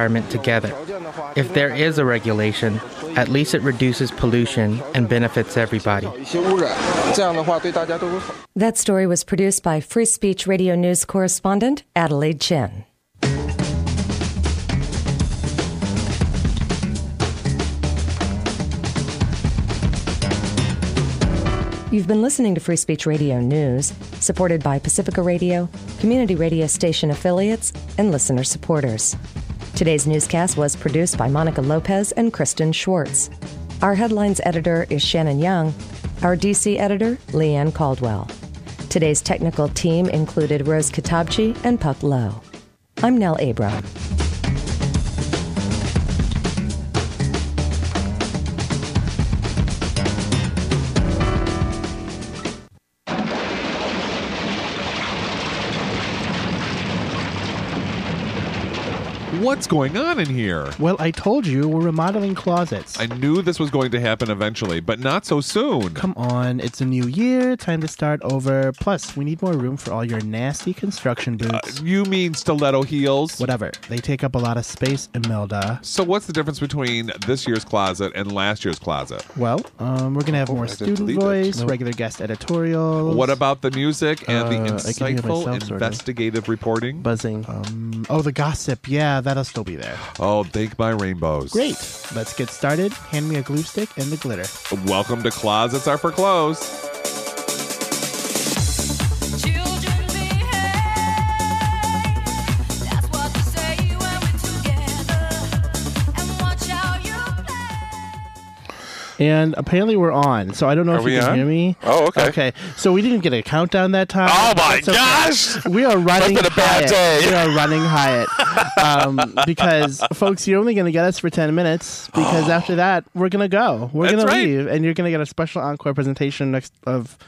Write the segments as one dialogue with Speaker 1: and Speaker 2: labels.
Speaker 1: environment together. If there is a regulation, at least it reduces pollution and benefits everybody.
Speaker 2: That story was produced by Free Speech Radio News correspondent Adelaide Chen. You've been listening to Free Speech Radio News, supported by Pacifica Radio, community radio station affiliates, and listener supporters. Today's newscast was produced by Monica Lopez and Kristen Schwartz. Our headlines editor is Shannon Young. Our DC editor, Leanne Caldwell. Today's technical team included Rose Katabchi and Puck Lowe. I'm Nell Abram.
Speaker 3: What's going on in here?
Speaker 4: Well, I told you we're remodeling closets.
Speaker 3: I knew this was going to happen eventually, but not so soon.
Speaker 4: Come on, it's a new year, time to start over. Plus, we need more room for all your nasty construction boots.
Speaker 3: You mean stiletto heels?
Speaker 4: Whatever. They take up a lot of space, Imelda.
Speaker 3: So what's the difference between this year's closet and last year's closet?
Speaker 4: Well, um, we're gonna have more
Speaker 3: Oh, I
Speaker 4: student voice,
Speaker 3: No.
Speaker 4: regular guest editorials.
Speaker 3: What about the music and the
Speaker 4: Uh, I can hear
Speaker 3: insightful,
Speaker 4: myself, sort of.
Speaker 3: investigative reporting?
Speaker 4: buzzing? Um, oh, the gossip. Yeah, that'll still be there.
Speaker 3: Oh, thank my rainbows.
Speaker 4: Great. Let's get started. Hand me a glue stick and the glitter.
Speaker 3: Welcome to Closets Are for Clothes.
Speaker 5: And
Speaker 4: apparently we're on. So I don't know
Speaker 3: Are
Speaker 4: if you can
Speaker 3: on?
Speaker 4: hear me.
Speaker 3: Oh, okay.
Speaker 4: Okay. So we didn't get a countdown that time.
Speaker 3: Oh, my
Speaker 4: That's okay.
Speaker 3: gosh!
Speaker 4: We are running
Speaker 3: been a bad day.
Speaker 4: We are running Hyatt. um, because folks, you're only going to get us for 10 minutes because after that we're going to go. We're
Speaker 3: That's
Speaker 4: going
Speaker 3: right.
Speaker 4: to leave and you're going to get a special encore presentation next of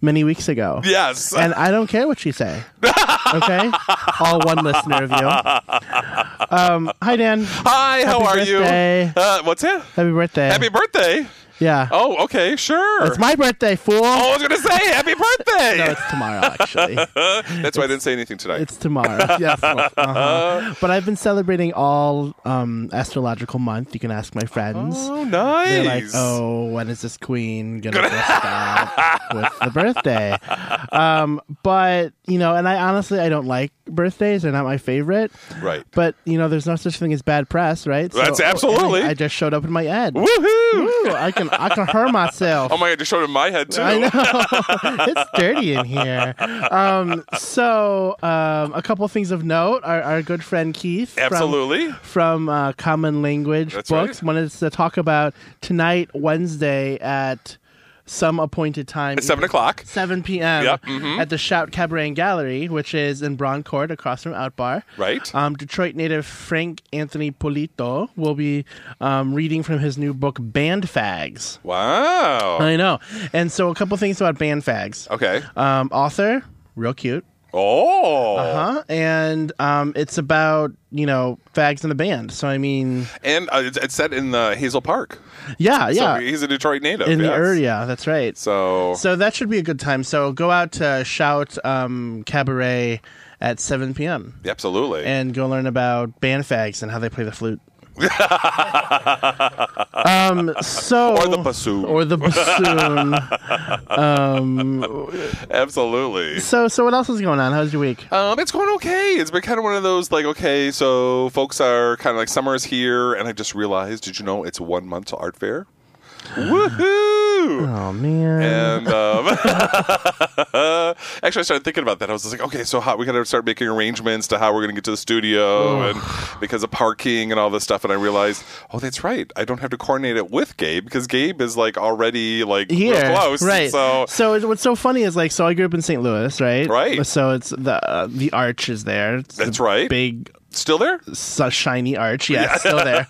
Speaker 4: many weeks ago.
Speaker 3: Yes.
Speaker 4: And I don't care what you say. Okay? All one listener of you. Um, hi, Dan.
Speaker 3: Hi, how are
Speaker 4: birthday.
Speaker 3: you? Uh, what's that?
Speaker 4: Happy birthday.
Speaker 3: Happy birthday.
Speaker 4: Yeah.
Speaker 3: Oh, okay, sure.
Speaker 4: It's my birthday, fool.
Speaker 3: Oh, I was going to say happy birthday.
Speaker 4: No, it's tomorrow, actually.
Speaker 3: That's why I didn't say anything tonight.
Speaker 4: It's tomorrow. yes. uh-huh. But I've been celebrating all um, astrological month. You can ask my friends.
Speaker 3: Oh, nice.
Speaker 4: They're like, oh, when is this queen gonna dress up with the birthday? Um, but you know, and I honestly I don't like birthdays; they're not my favorite.
Speaker 3: Right.
Speaker 4: But you know, there's no such thing as bad press, right?
Speaker 3: That's absolutely.
Speaker 4: I, I just showed up in my head.
Speaker 3: Woohoo!
Speaker 4: Woo, I can I can hurt myself.
Speaker 3: Oh my god, you showed it in my head too.
Speaker 4: I know it's dirty in here. Um, so, um, a couple things of note: our, our good friend Keith, from-
Speaker 3: Absolutely.
Speaker 4: from, uh, Common Language
Speaker 3: That's
Speaker 4: Books,
Speaker 3: right.
Speaker 4: wanted to talk about tonight, Wednesday at some appointed time,
Speaker 3: At 7 o'clock.
Speaker 4: 7 p.m.
Speaker 3: Yep, mhm.
Speaker 4: at the Shout Cabaret and Gallery, which is in Braun Court across from Aut Bar.
Speaker 3: Right.
Speaker 4: Um, Detroit native Frank Anthony Polito will be um, reading from his new book, Band Fags.
Speaker 3: Wow.
Speaker 4: I know. And so, a couple things about band fags.
Speaker 3: Okay.
Speaker 4: Um, author, real cute.
Speaker 3: Oh.
Speaker 4: Uh huh? And um, it's about, you know, fags in the band. So, I mean,
Speaker 3: And uh, it's, it's set in uh, Hazel Park.
Speaker 4: yeah, yeah.
Speaker 3: So he's a Detroit native.
Speaker 4: in the
Speaker 3: yes.
Speaker 4: area, that's right.
Speaker 3: So,
Speaker 4: So, that should be a good time. So, go out to Shout um, Cabaret at 7 p.m.
Speaker 3: absolutely.
Speaker 4: and go learn about band fags and how they play the flute. Um, so
Speaker 3: Or the bassoon.
Speaker 4: or the bassoon. um,
Speaker 3: absolutely.
Speaker 4: so, so what else is going on? How's your week?
Speaker 3: Um, it's going okay. It's been kind of one of those like, okay, so folks are kind of like summer is here, and I just realized, did you know it's one month to art fair? Woohoo!
Speaker 4: Oh man.
Speaker 3: And um, actually, I started thinking about that. I was like, okay, so how we got to start making arrangements to how we're going to get to the studio, and because of parking and all this stuff. And I realized, oh, that's right. I don't have to coordinate it with Gabe because Gabe is like already like
Speaker 4: here,
Speaker 3: close.
Speaker 4: right?
Speaker 3: So
Speaker 4: so what's so funny is like, so I grew up in St. Louis, right?
Speaker 3: Right.
Speaker 4: So it's the uh, the arch is there. It's
Speaker 3: That's right.
Speaker 4: Big
Speaker 3: still there?
Speaker 4: su- shiny arch. Yeah, it's still there.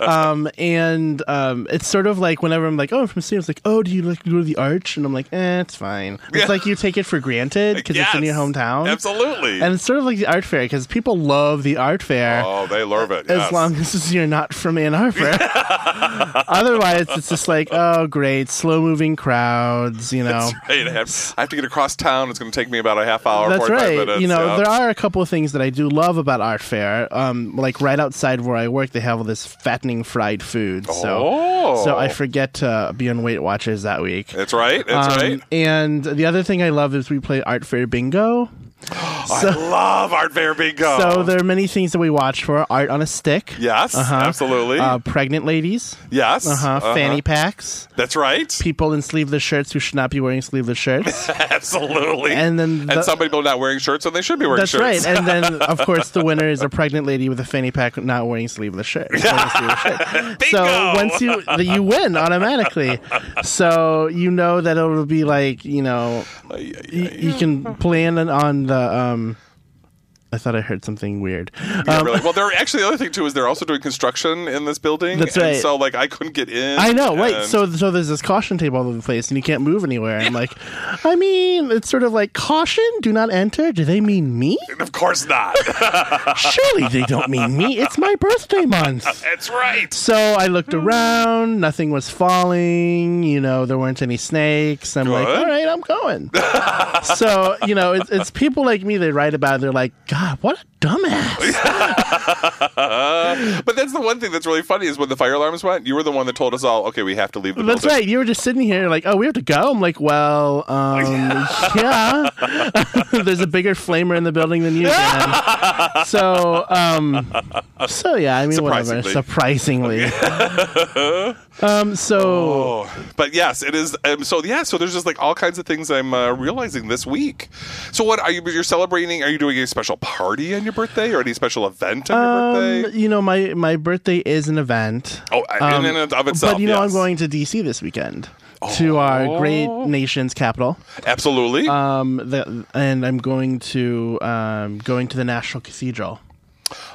Speaker 4: um, and um, it's sort of like whenever I'm like, oh, I'm from St. Louis, like, oh, do you like go to the arch? And I'm like, eh, it's fine. It's
Speaker 3: Yeah.
Speaker 4: like you take it for granted because it's in your hometown.
Speaker 3: Absolutely.
Speaker 4: And it's sort of like the art fair because people love the art fair.
Speaker 3: oh, they love it.
Speaker 4: As long as you're not from Ann Arbor. Otherwise, it's just like, oh, great, slow moving crowds, you know.
Speaker 3: Right, I have, I have to get across town. It's going to take me about a half hour.
Speaker 4: That's
Speaker 3: 45
Speaker 4: right.
Speaker 3: Minutes,
Speaker 4: you know,
Speaker 3: yeah.
Speaker 4: there are a couple of things that I do love about art fair. Fair. Um, like right outside where I work, they have all this fattening fried food. So,
Speaker 3: Oh.
Speaker 4: so I forget to be on Weight Watchers that week.
Speaker 3: That's right. That's
Speaker 4: Um,
Speaker 3: right.
Speaker 4: And the other thing I love is we play Art Fair Bingo.
Speaker 3: I love Art Fair Bingo.
Speaker 4: So there are many things that we watch for art on a stick.
Speaker 3: yes,
Speaker 4: Uh-huh.
Speaker 3: absolutely.
Speaker 4: Uh, pregnant ladies.
Speaker 3: yes.
Speaker 4: Uh-huh.
Speaker 3: uh-huh.
Speaker 4: Fanny packs.
Speaker 3: That's right.
Speaker 4: People in sleeveless shirts who should not be wearing sleeveless shirts.
Speaker 3: Absolutely.
Speaker 4: And then the-
Speaker 3: and some people not wearing shirts, and they should be wearing
Speaker 4: That's
Speaker 3: shirts.
Speaker 4: right. And then, of course, the winner is a pregnant lady with a fanny pack not wearing sleeveless shirt. wearing sleeveless shirt. So once you you win automatically. So you know that it'll be like you know you, you can plan on the. um I thought I heard something weird.
Speaker 3: Yeah,
Speaker 4: Um,
Speaker 3: really. Well, they're actually the other thing too is they're also doing construction in this building.
Speaker 4: That's
Speaker 3: and
Speaker 4: right.
Speaker 3: So like I couldn't get in.
Speaker 4: I know, right? So, so there's this caution tape all over the place, and you can't move anywhere. I'm like, I mean, it's sort of like caution, do not enter. Do they mean me?
Speaker 3: of course not.
Speaker 4: Surely they don't mean me. It's my birthday month.
Speaker 3: That's right.
Speaker 4: So I looked around, nothing was falling, you know, there weren't any snakes. I'm like, all right, I'm going. so, you know, it's, it's people like me, they write about it, they're like, God, what a dumbass.
Speaker 3: But that's the one thing that's really funny is when the fire alarms went, you were the one that told us all, okay, we have to leave the
Speaker 4: That's
Speaker 3: building.
Speaker 4: right. You were just sitting here like, oh, we have to go. I'm like, well, um, yeah. There's a bigger flamer in the building than you can. so, um, so yeah, I mean, whatever.
Speaker 3: Surprisingly.
Speaker 4: Surprisingly. um, so,
Speaker 3: Oh, but yes, it is. Um, so yeah, so there's just like all kinds of things I'm uh, realizing this week. So what are you? You're celebrating? Are you doing a special party on your birthday or any special event your
Speaker 4: um,
Speaker 3: birthday?
Speaker 4: you know, my my birthday is an event.
Speaker 3: Oh, in and of itself,
Speaker 4: But you know, I'm going to DC this weekend. To our great nation's capital,
Speaker 3: Absolutely.
Speaker 4: um, the, and I'm going to um, going to the National Cathedral.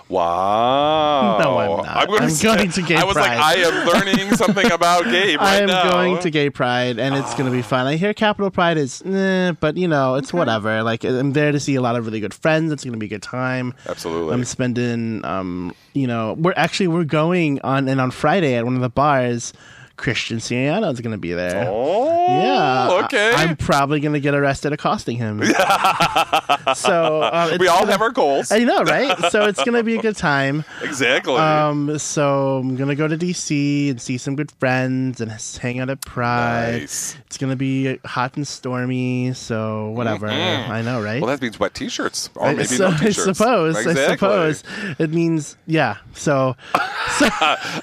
Speaker 3: Wow.
Speaker 4: No, I'm not.
Speaker 3: gonna
Speaker 4: I'm
Speaker 3: say-
Speaker 4: going to Gay Pride.
Speaker 3: I was like. I am learning something about Gabe right
Speaker 4: I am
Speaker 3: now.
Speaker 4: going to Gay Pride, and it's going to be fun. I hear Capital Pride is, eh, but you know, it's whatever. Like I'm there to see a lot of really good friends. It's going to be a good time.
Speaker 3: Absolutely.
Speaker 4: I'm spending, um, you know, we're actually we're going on and on Friday at one of the bars. Christian Siriano is going to be there.
Speaker 3: Oh,
Speaker 4: Yeah.
Speaker 3: Okay.
Speaker 4: I, am probably going to get arrested accosting him. so uh,
Speaker 3: we all
Speaker 4: gonna-
Speaker 3: have our goals.
Speaker 4: I know, right? So it's going to be a good time.
Speaker 3: exactly.
Speaker 4: Um, so I'm gonna go to DC and see some good friends and hang out at Pride.
Speaker 3: Nice.
Speaker 4: It's gonna be hot and stormy, so whatever. I know, right?
Speaker 3: well, that means wet t-shirts or maybe
Speaker 4: so,
Speaker 3: no t-shirts.
Speaker 4: I suppose. I suppose it means yeah. So, so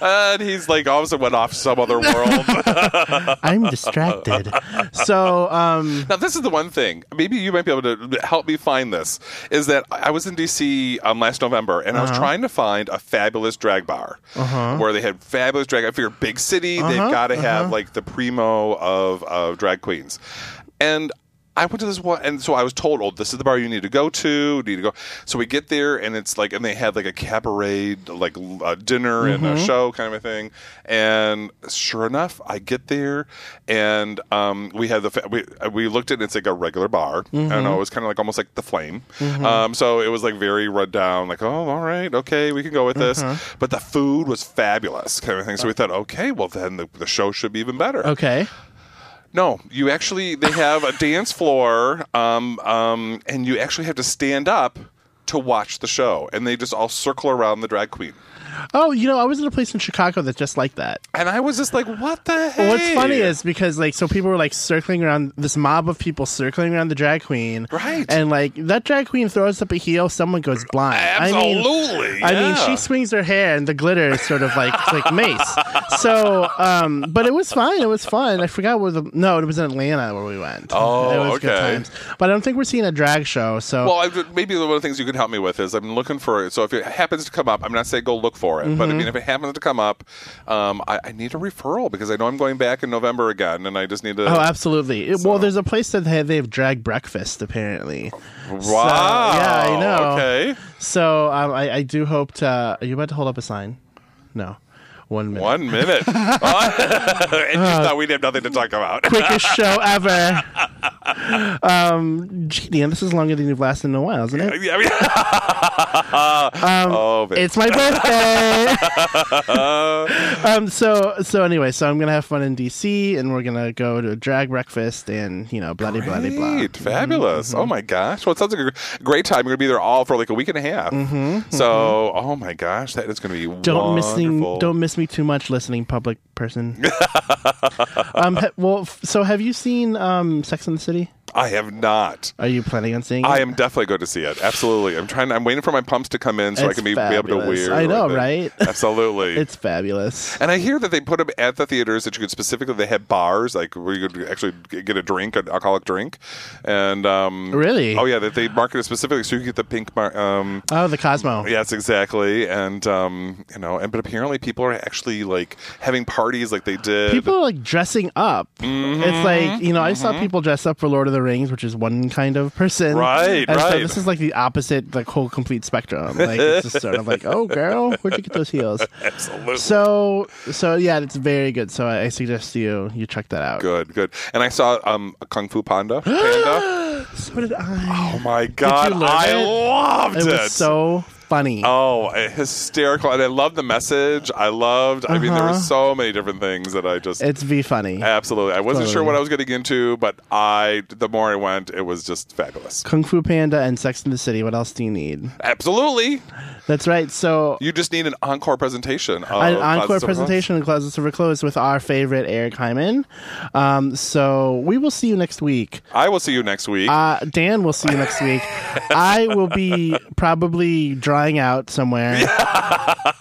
Speaker 3: And he's like, all of a sudden went off some other world.
Speaker 4: I'm distracted. So um,
Speaker 3: Now, this is the one thing. Maybe you might be able to help me find this. Is that I was in DC um, last November, and I
Speaker 4: Uh-huh.
Speaker 3: was trying to find a fabulous drag bar where they had fabulous drag. I figured big city,
Speaker 4: Uh-huh.
Speaker 3: they've got to have like the primo of of drag queens, and. I went to this one, and so I was told, "Oh, this is the bar you need to go to. You need to go." So we get there, and it's like, and they had like a cabaret, like a dinner and
Speaker 4: Mm-hmm.
Speaker 3: a show kind of a thing. And sure enough, I get there, and um, we had the fa- we we looked at it, and it's like a regular bar. I don't
Speaker 4: Mm-hmm.
Speaker 3: know, it was kind of like almost like the Flame. Um, so it was like very run down, like, "Oh, all right, okay, we can go with this."
Speaker 4: Uh-huh.
Speaker 3: But the food was fabulous, kind of thing. So we thought, okay, well then the, the show should be even better.
Speaker 4: okay.
Speaker 3: No, you actually they have a dance floor, um, um, and you actually have to stand up to watch the show, and they just all circle around the drag queen.
Speaker 4: Oh, you know, I was in a place in Chicago that's just like that.
Speaker 3: And I was just like, "What the heck?"
Speaker 4: What's funny is because like so people were like circling around this mob of people circling around the drag queen,
Speaker 3: Right.
Speaker 4: And like that drag queen throws up a heel, someone goes blind. I mean,
Speaker 3: Absolutely,
Speaker 4: I mean, she swings her hair and the glitter is sort of like it's like mace. So, um, but it was fine. It was fun. I forgot where the no, it was in Atlanta where we went.
Speaker 3: Oh,
Speaker 4: it was good
Speaker 3: okay.
Speaker 4: times. But I don't think we're seeing a drag show. So
Speaker 3: Well, I, maybe one of the things you can help me with is I'm looking for. So if it happens to come up, I'm not saying go look for it, but I
Speaker 4: Mm-hmm.
Speaker 3: mean if it happens to come up, um, I, I need a referral because I know I'm going back in November again, and I just need to.
Speaker 4: Oh, absolutely. It- well, there's a place that they have, they have drag breakfast apparently.
Speaker 3: wow!
Speaker 4: So, yeah, I know.
Speaker 3: Okay,
Speaker 4: So um, I, I do hope to. Are you about to hold up a sign? No. One minute.
Speaker 3: one minute, and you thought we'd have nothing to talk about.
Speaker 4: Quickest show ever. um, gee, Dan, this is longer than you've lasted in a while, isn't it?
Speaker 3: Yeah, I mean- oh, man.
Speaker 4: It's my birthday. um. So so anyway, so I'm gonna have fun in DC, and we're gonna go to a drag breakfast, and you know, bloody bloody blah.
Speaker 6: Great, fabulous! Oh my gosh! Well, it sounds like a great time. You're gonna be there all for like a week and a half. Mm-hmm, so, oh my gosh, that is gonna be
Speaker 4: Don't miss me. Don't miss me too much, listening public person. um. ha- well, f- so have you seen um Sex in the City?
Speaker 6: I have not.
Speaker 4: Are you planning on seeing it?
Speaker 6: I am definitely going to see it. Absolutely. I'm trying. I'm waiting for my pumps to come in so I can be, be able to wear.
Speaker 4: I know, right?
Speaker 6: Absolutely.
Speaker 4: It's fabulous.
Speaker 6: and I hear that they put them at the theaters that you could specifically. They had bars like where you could actually get a drink, an alcoholic drink, and um,
Speaker 4: Really?
Speaker 6: Oh yeah, that they market it specifically so you get the pink. Mar- um,
Speaker 4: Oh, the Cosmo.
Speaker 6: Yes, exactly. And um, you know, and but apparently people are actually like having parties like they did.
Speaker 4: People are like dressing up.
Speaker 6: Mm-hmm.
Speaker 4: It's like you know, I saw people dress up for Lord of the Rings, which is one kind of person,
Speaker 6: Right,
Speaker 4: And so
Speaker 6: right.
Speaker 4: this is like the opposite, like whole complete spectrum. Like it's just sort of like, oh, girl, where'd you get those heels?
Speaker 6: Absolutely.
Speaker 4: So, so yeah, it's very good. So I, I suggest you you check that out.
Speaker 6: Good, good. And I saw um, a Kung Fu Panda. Panda.
Speaker 4: So did I.
Speaker 6: Oh my god, I
Speaker 4: it?
Speaker 6: loved
Speaker 4: it
Speaker 6: it.
Speaker 4: was so funny.
Speaker 6: Oh, hysterical! And I love the message. I loved. I mean, there were
Speaker 4: Uh-huh.
Speaker 6: so many different things that I just
Speaker 4: It's v funny.
Speaker 6: absolutely. I wasn't sure what I was getting into, but I. The more I went, it was just fabulous.
Speaker 4: Kung Fu Panda and Sex in the City. What else do you need?
Speaker 6: Absolutely.
Speaker 4: That's right. So
Speaker 6: You just need an encore presentation. Of
Speaker 4: an encore presentation in Closets Over Clothes with our favorite Eric Himan. Um, so we will see you next week.
Speaker 6: I will see you next week.
Speaker 4: Uh, Dan will see you next week. I will be probably drying out somewhere.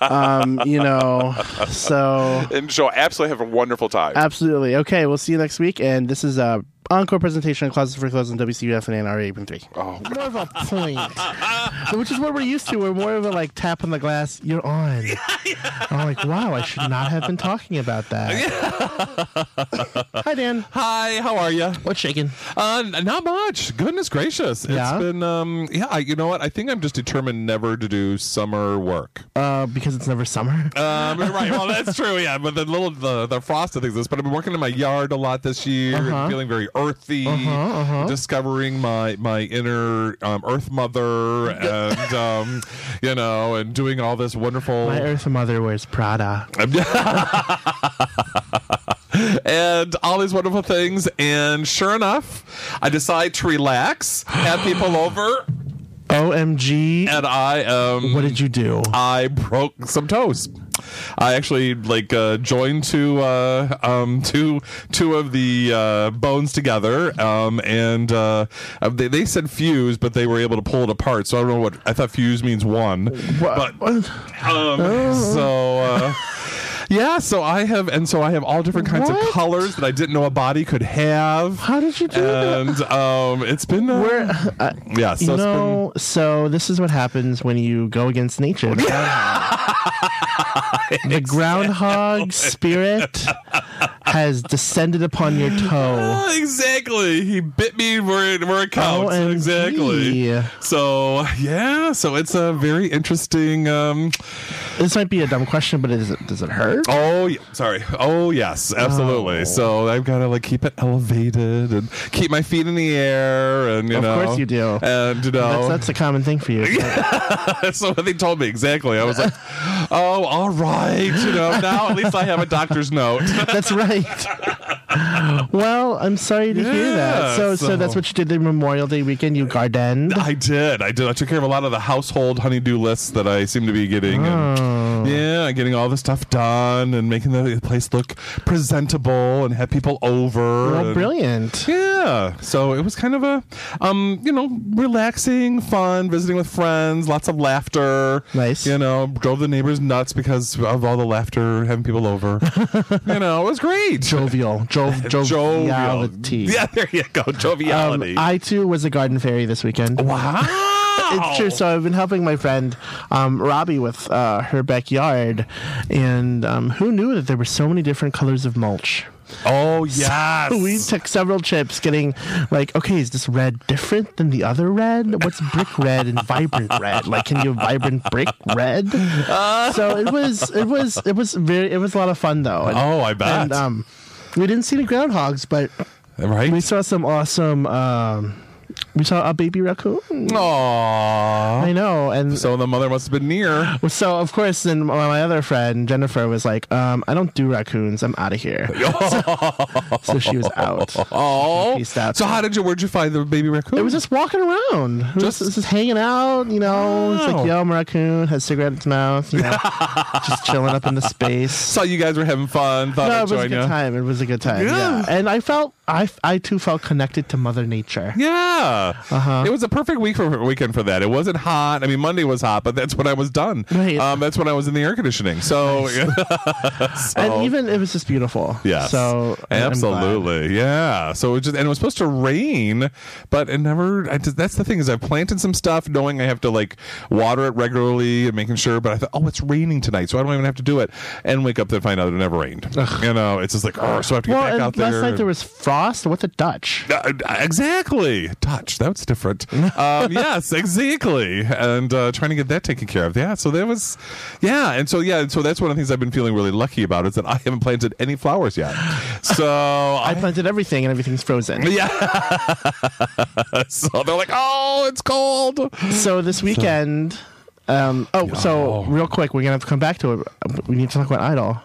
Speaker 4: um, you know, so
Speaker 6: Enjoy. Absolutely have a wonderful time.
Speaker 4: absolutely. Okay, we'll see you next week. And this is a encore presentation in Closets for Clothes on WCUF and NRA 3.
Speaker 6: oh,
Speaker 4: More of a point, which is what we're used to. We're more of a like tap on the glass. You're on. I'm like, wow, I should not have been talking about that. Hi, Dan.
Speaker 3: Hi, how are you?
Speaker 4: What's shaking?
Speaker 3: Uh, not much. Goodness gracious.
Speaker 4: Yeah?
Speaker 3: It's been, um, yeah, I- you know what? I think I'm just determined never to do summer work.
Speaker 4: Uh, because it's never summer.
Speaker 3: Um, right. Well, that's true. Yeah. But the little, the, the frosted things, but I've been working in my yard a lot this year
Speaker 4: Uh-huh.
Speaker 3: and feeling very earthy, discovering my, my inner, um, earth mother and, um, you know, and doing all this wonderful.
Speaker 4: My Earth Mother wears Prada.
Speaker 3: and all these wonderful things. And sure enough, I decide to relax, have people over,
Speaker 4: OMG.
Speaker 3: and I um
Speaker 4: What did you do?
Speaker 3: I broke some toes. I actually like uh, joined two uh, um, two two of the uh, bones together, um, and uh, uh, they, they said fuse, but they were able to pull it apart. So I don't know what I thought fuse means one, but um, so. Uh, Yeah, so I have, and so I have all different kinds
Speaker 4: What?
Speaker 3: of colors that I didn't know a body could have.
Speaker 4: How did you do that?
Speaker 3: And um, it's been, uh,
Speaker 4: Where, uh,
Speaker 3: yeah. So
Speaker 4: you know, so this is what happens when you go against nature. the groundhog spirit has descended upon your toe.
Speaker 3: Oh, exactly. He bit me where it, where it counts.
Speaker 4: OMG.
Speaker 3: Exactly. So yeah, so it's a very interesting. Um,
Speaker 4: This might be a dumb question, but is it, does it hurt?
Speaker 3: Oh, yeah, sorry. Oh, yes, absolutely.
Speaker 4: Oh.
Speaker 3: So I've got to like keep it elevated and keep my feet in the air, and you
Speaker 4: Of
Speaker 3: know,
Speaker 4: course you do.
Speaker 3: And you know,
Speaker 4: That's, that's a common thing for you.
Speaker 3: That's what they told me exactly. I was like, oh, all right. You know, now at least I have a doctor's note.
Speaker 4: That's right. well, I'm sorry to hear that. So, so,
Speaker 3: so-
Speaker 4: that's what you did the Memorial Day weekend. You gardened.
Speaker 3: I did. I did. I took care of a lot of the household honeydew lists that I seem to be getting. And, oh. Yeah, getting all the stuff done and making the place look presentable and have people over.
Speaker 4: Well,
Speaker 3: and-
Speaker 4: brilliant.
Speaker 3: Yeah. So it was kind of a, um, you know, relaxing, fun, visiting with friends, lots of laughter.
Speaker 4: Nice.
Speaker 3: You know, drove the neighbors nuts because of all the laughter, having people over. you know, it was great.
Speaker 4: Jovial. Jo- joviality.
Speaker 3: Yeah, there you go.
Speaker 4: Um,
Speaker 3: Joviality.
Speaker 4: I too was a garden fairy this weekend.
Speaker 3: wow.
Speaker 4: It's true. So I've been helping my friend um, Robbie with uh, her backyard, and um, who knew that there were so many different colors of mulch?
Speaker 3: Oh yes.
Speaker 4: We took several chips, getting like, okay, is this red different than the other red? What's brick red and vibrant red? Like, can you have vibrant brick red? so it was, it was, it was very, it was a lot of fun though. And,
Speaker 3: Oh, I bet.
Speaker 4: And um, we didn't see the groundhogs, but
Speaker 3: right.
Speaker 4: we saw some awesome um, we saw a baby raccoon.
Speaker 3: Aww.
Speaker 4: I know, and
Speaker 3: So the mother must have been near.
Speaker 4: so of course, then my other friend Jennifer was like, um, "I don't do raccoons. I'm out of here." so, so she was out.
Speaker 3: Oh. So how did you? Where'd you find the baby raccoon?
Speaker 4: It was just walking around. It was
Speaker 3: Just-
Speaker 4: just, just hanging out, you know. It's
Speaker 3: Oh.
Speaker 4: like, yo, I'm a raccoon, has a cigarette in its mouth, you know, just chilling up in the space.
Speaker 3: Saw you guys were having fun. Thought
Speaker 4: no, it was a good
Speaker 3: you.
Speaker 4: time. It was a good time.
Speaker 3: Yeah.
Speaker 4: Yeah. And I felt, I, I too felt connected to Mother Nature.
Speaker 3: Yeah.
Speaker 4: Uh-huh.
Speaker 3: It was a perfect week for weekend for that. It wasn't hot. I mean, Monday was hot, but that's when I was done.
Speaker 4: Right.
Speaker 3: Um, that's when I was in the air conditioning. So, so-
Speaker 4: And even it was just beautiful.
Speaker 3: Yes.
Speaker 4: So
Speaker 3: absolutely, yeah. So it just and it was supposed to rain, but it never. I just, that's the thing is I planted some stuff knowing I have to like water it regularly and making sure. But I thought, oh, it's raining tonight, so I don't even have to do it. And wake up to find out it never rained. You know, it's just like oh, so I have to get
Speaker 4: Well,
Speaker 3: back out
Speaker 4: last
Speaker 3: there.
Speaker 4: night there was frost. What the Dutch?
Speaker 3: Uh, exactly. That's different. um, yes, exactly. And uh, trying to get that taken care of. Yeah. So that was, yeah. And so, yeah. And so that's one of the things I've been feeling really lucky about is that I haven't planted any flowers yet. So
Speaker 4: I
Speaker 3: I.
Speaker 4: planted everything and everything's frozen.
Speaker 3: Yeah. so they're like, oh, it's cold.
Speaker 4: So this weekend. Um, oh, so real quick, we're gonna have to come back to it. We need to talk about Idol.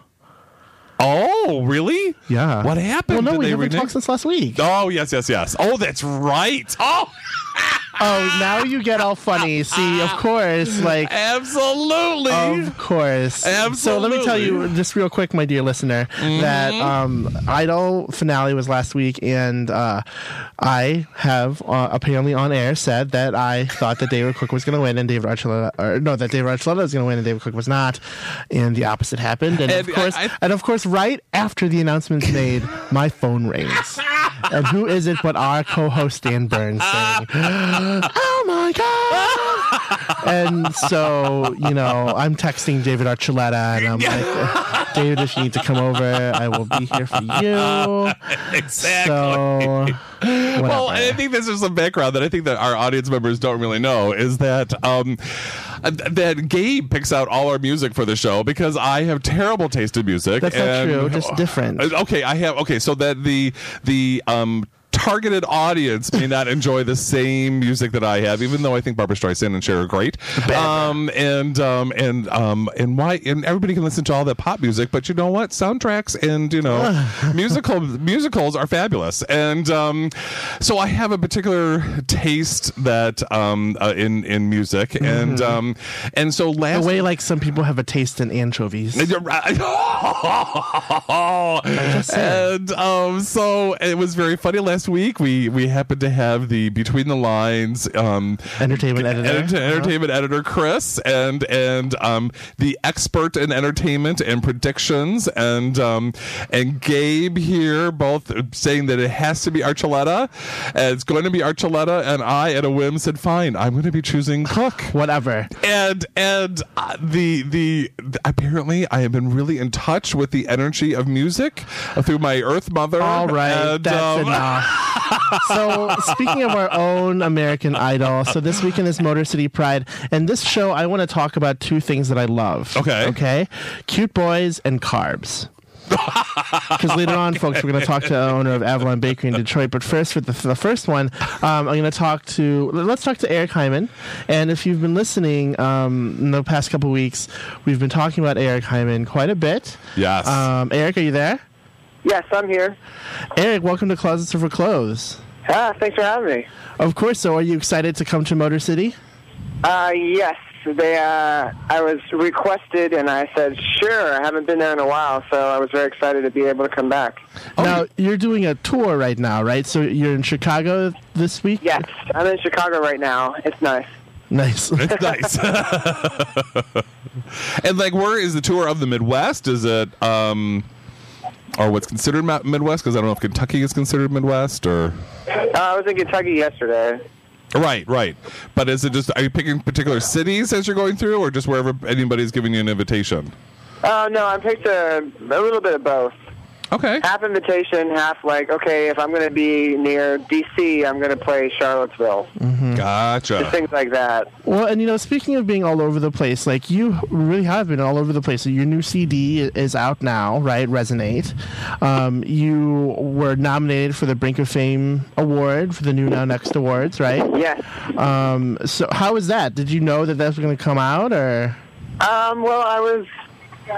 Speaker 3: Oh, really?
Speaker 4: Yeah.
Speaker 3: What happened?
Speaker 4: Well, no,
Speaker 3: Did
Speaker 4: we
Speaker 3: they
Speaker 4: haven't
Speaker 3: renege?
Speaker 4: talked since last week.
Speaker 3: Oh, yes, yes, yes. Oh, that's right. Oh,
Speaker 4: Oh, now you get all funny. See, of course, like
Speaker 3: absolutely.
Speaker 4: Of course. So let me tell you just real quick, my dear listener, that
Speaker 3: Mm-hmm.
Speaker 4: um, Idol finale was last week, and uh, I have uh, apparently on air said that I thought that David Cook was going to win and David Archuleta, or no, that David Archuleta was going to win and David Cook was not, and the opposite happened. And,
Speaker 3: And
Speaker 4: of course,
Speaker 3: I- I-
Speaker 4: and of course, right after the announcement's made, my phone rings. And who is it but our co-host Dan Burns saying, "Oh my god!" And so you know, I'm texting David Archuleta, and I'm like, "David, if you need to come over, I will be here for you."
Speaker 3: exactly.
Speaker 4: So,
Speaker 3: Well,
Speaker 4: whatever.
Speaker 3: and I think this is some background that I think that our audience members don't really know is that um, that Gabe picks out all our music for the show because I have terrible taste in music.
Speaker 4: That's not true, just different.
Speaker 3: Uh, Okay, I have okay, so that the the um targeted audience may not enjoy the same music that I have, even though I think Barbra Streisand and Cher are great. Um, and um, and um, and why? And everybody can listen to all that pop music, but you know what? Soundtracks and you know musical musicals are fabulous. And um, so I have a particular taste that um, uh, in in music, and um, and so last
Speaker 4: the way like some people have a taste in anchovies.
Speaker 3: and you're right. and um, so it was very funny last week. We we happened to have the between the lines um,
Speaker 4: Entertainment editor. Uh-huh.
Speaker 3: entertainment editor Chris and and um, the expert in entertainment and predictions and um, and Gabe here both saying that it has to be Archuleta. And it's going to be Archuleta, and I at a whim said, "Fine, I'm going to be choosing Cook."
Speaker 4: Whatever.
Speaker 3: and and uh, the, the the apparently I have been really in touch with the energy of music through my Earth Mother.
Speaker 4: All right,
Speaker 3: and,
Speaker 4: that's
Speaker 3: um,
Speaker 4: enough. So, speaking of our own American Idol, so this weekend is Motor City Pride, and this show I want to talk about two things that I love.
Speaker 3: Okay.
Speaker 4: okay, cute boys and carbs. Because later on, folks, we're going to talk to the owner of Avalon Bakery in Detroit. But first, for the, for the first one, um, I'm going to talk to let's talk to Eric Himan. And if you've been listening um, in the past couple weeks, we've been talking about Eric Himan quite a bit.
Speaker 3: Yes.
Speaker 4: Um, Eric, are you there?
Speaker 7: Yes, I'm here.
Speaker 4: Eric, welcome to Closets for Clothes.
Speaker 7: Ah, thanks for having me.
Speaker 4: Of course. So, are you excited to come to Motor City?
Speaker 7: Uh, yes, they. Uh, I was requested, and I said sure. I haven't been there in a while, so I was very excited to be able to come back.
Speaker 4: now, you're doing a tour right now, right? So, you're in Chicago this week?
Speaker 7: Yes, I'm in Chicago right now. It's nice.
Speaker 4: Nice.
Speaker 3: it's nice. and like, where is the tour of the Midwest? Is it um, or what's considered Midwest? Because I don't know if Kentucky is considered Midwest or.
Speaker 7: Uh, I was in Kentucky yesterday.
Speaker 3: Right, right. But is it just are you picking particular cities as you're going through, or just wherever anybody's giving you an invitation?
Speaker 7: Uh, no, I picked a, a little bit of both.
Speaker 3: Okay.
Speaker 7: half invitation, half like, okay, if I'm going to be near DC, I'm going to play Charlottesville.
Speaker 4: Mm-hmm.
Speaker 3: Gotcha.
Speaker 7: Just things like that.
Speaker 4: Well, and you know, speaking of being all over the place, like you really have been all over the place. So your new CD is out now, right? Resonate. Um, you were nominated for the Brink of Fame Award for the New Now Next Awards, right?
Speaker 7: Yes.
Speaker 4: Um, so how was that? Did you know that that was going to come out, or?
Speaker 7: Um, well, I was,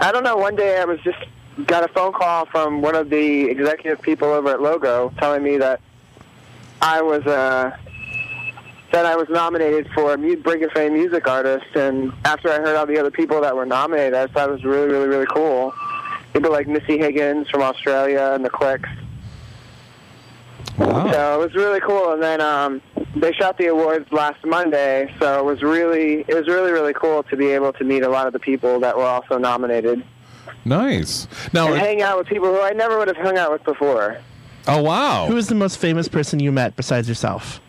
Speaker 7: I don't know, one day I was just, got a phone call from one of the executive people over at Logo telling me that I was, uh, that I was nominated for Mu- Brink of Fame Music Artist, and after I heard all the other people that were nominated, I thought it was really, really, really cool. People like Missy Higgins from Australia and the Cliks.
Speaker 3: Wow.
Speaker 7: So it was really cool. And then um, they shot the awards last Monday, so it was really it was really really cool to be able to meet a lot of the people that were also nominated
Speaker 3: Nice. Now,
Speaker 7: and hang out with people who I never would have hung out with before.
Speaker 3: oh wow.
Speaker 4: Who is the most famous person you met besides yourself?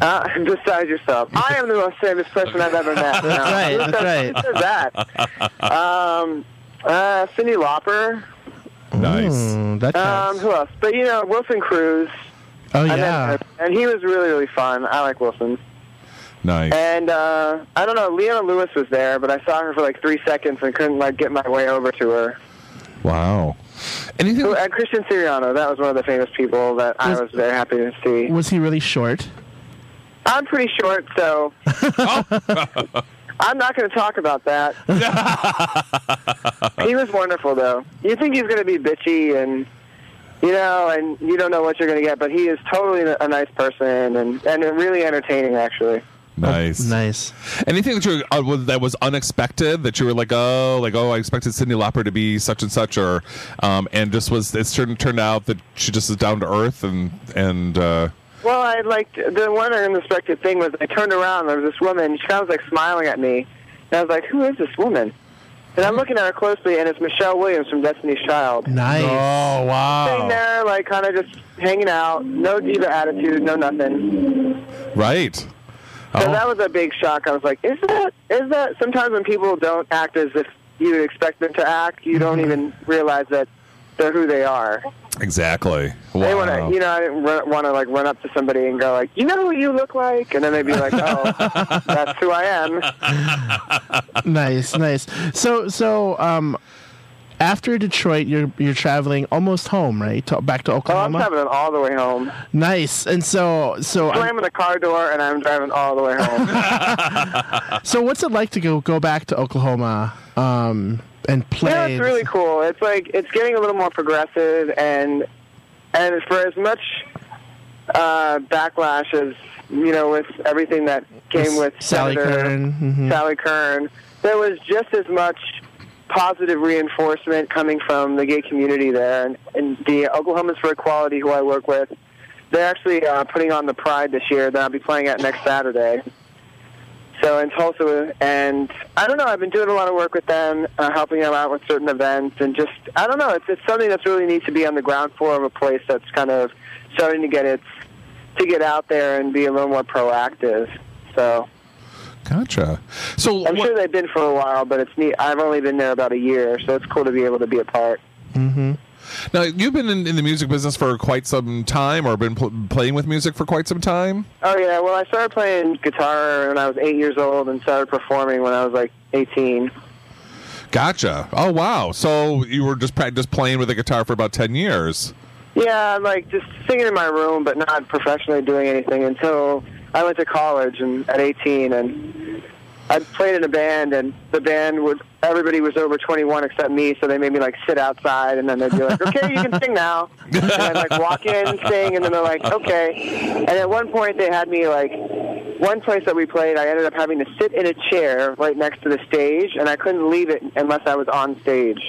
Speaker 7: Uh, besides yourself, I am the most famous person I've ever met.
Speaker 4: That's right,
Speaker 7: Who
Speaker 4: that's
Speaker 7: says-
Speaker 4: right.
Speaker 7: Who says that? Um, uh, Cyndi Lauper.
Speaker 3: nice.
Speaker 4: Hmm, that
Speaker 7: Um, who else? But you know, Wilson Cruz.
Speaker 4: oh yeah.
Speaker 7: him, and he was really really fun. I like Wilson.
Speaker 3: Nice.
Speaker 7: And uh, I don't know, Leona Lewis was there, but I saw her for like three seconds and couldn't like get my way over to her.
Speaker 3: Wow. Anything?
Speaker 7: And Christian Siriano, that was one of the famous people that I
Speaker 4: Was-
Speaker 7: was very happy to see.
Speaker 4: Was he really short?
Speaker 7: I'm pretty short, so I'm not going to talk about that. he was wonderful, though. You think he's going to be bitchy and you know, and you don't know what you're going to get, but he is totally a nice person and and really entertaining, actually.
Speaker 3: Nice.
Speaker 4: Nice.
Speaker 3: Anything that you uh, was, that was unexpected that you were like, oh, like oh, I expected Cyndi Lauper to be such and such, or um, and just was it's turned turned out that she just is down to earth and and uh,
Speaker 7: Well, I liked the one unexpected thing was I turned around. There was this woman. She kind of was like smiling at me, and I was like, "Who is this woman?" And I'm looking at her closely, and it's Michelle Williams from Destiny's Child.
Speaker 4: Nice.
Speaker 3: oh wow.
Speaker 7: Sitting there, like kind of just hanging out, no diva attitude, no nothing.
Speaker 3: right.
Speaker 7: So
Speaker 3: Oh,
Speaker 7: that was a big shock. I was like, "Is that? Is that?" Sometimes when people don't act as if you expect them to act, you don't even realize that they're who they are.
Speaker 3: exactly.
Speaker 7: They want to, you know, I didn't want to like run up to somebody and go like, "You know who you look like," and then they'd be like, "Oh, that's who I am."
Speaker 4: nice, nice. So, so, um, after Detroit, you're you're traveling almost home, right? To, back to
Speaker 7: Oh, I'm
Speaker 4: Oklahoma.
Speaker 7: traveling all the way home.
Speaker 4: nice. And so, so, I'm-
Speaker 7: Slamming the car door, and I'm driving all the way home.
Speaker 4: so, what's it like to go go back to Oklahoma um, and play?
Speaker 7: yeah, it's really cool. It's like it's getting a little more progressive, and and for as much uh, backlash as you know, with everything that came with
Speaker 4: Sally
Speaker 7: Senator
Speaker 4: Kern. mhm.
Speaker 7: Sally Kern, there was just as much positive reinforcement coming from the gay community there. And, and the Oklahomans for Equality, who I work with, they're actually uh, putting on the Pride this year that I'll be playing at next Saturday. So in Tulsa, and I don't know, I've been doing a lot of work with them, uh, helping them out with certain events, and just, I don't know, it's, it's something that's really neat to be on the ground floor of a place that's kind of starting to get its, to get out there and be a little more proactive. So
Speaker 3: Gotcha. So
Speaker 7: I'm
Speaker 3: what-
Speaker 7: sure they've been for a while, but it's neat. I've only been there about a year, so it's cool to be able to be a part. Mm-hmm.
Speaker 3: now you've been in, in the music business for quite some time, or been pl- playing with music for quite some time.
Speaker 7: Oh yeah, well I started playing guitar when I was eight years old and started performing when I was like 18.
Speaker 3: Gotcha. Oh wow. So you were just pra- just playing with a guitar for about ten years.
Speaker 7: Yeah, like just singing in my room, but not professionally doing anything until I went to college and at 18 and I played in a band and the band would everybody was over 21 except me, so they made me like sit outside and then they'd be like, "Okay, you can sing now." And I'd like walk in, and sing, and then they're like, "Okay." And at one point they had me like one place that we played, I ended up having to sit in a chair right next to the stage, and I couldn't leave it unless I was on stage.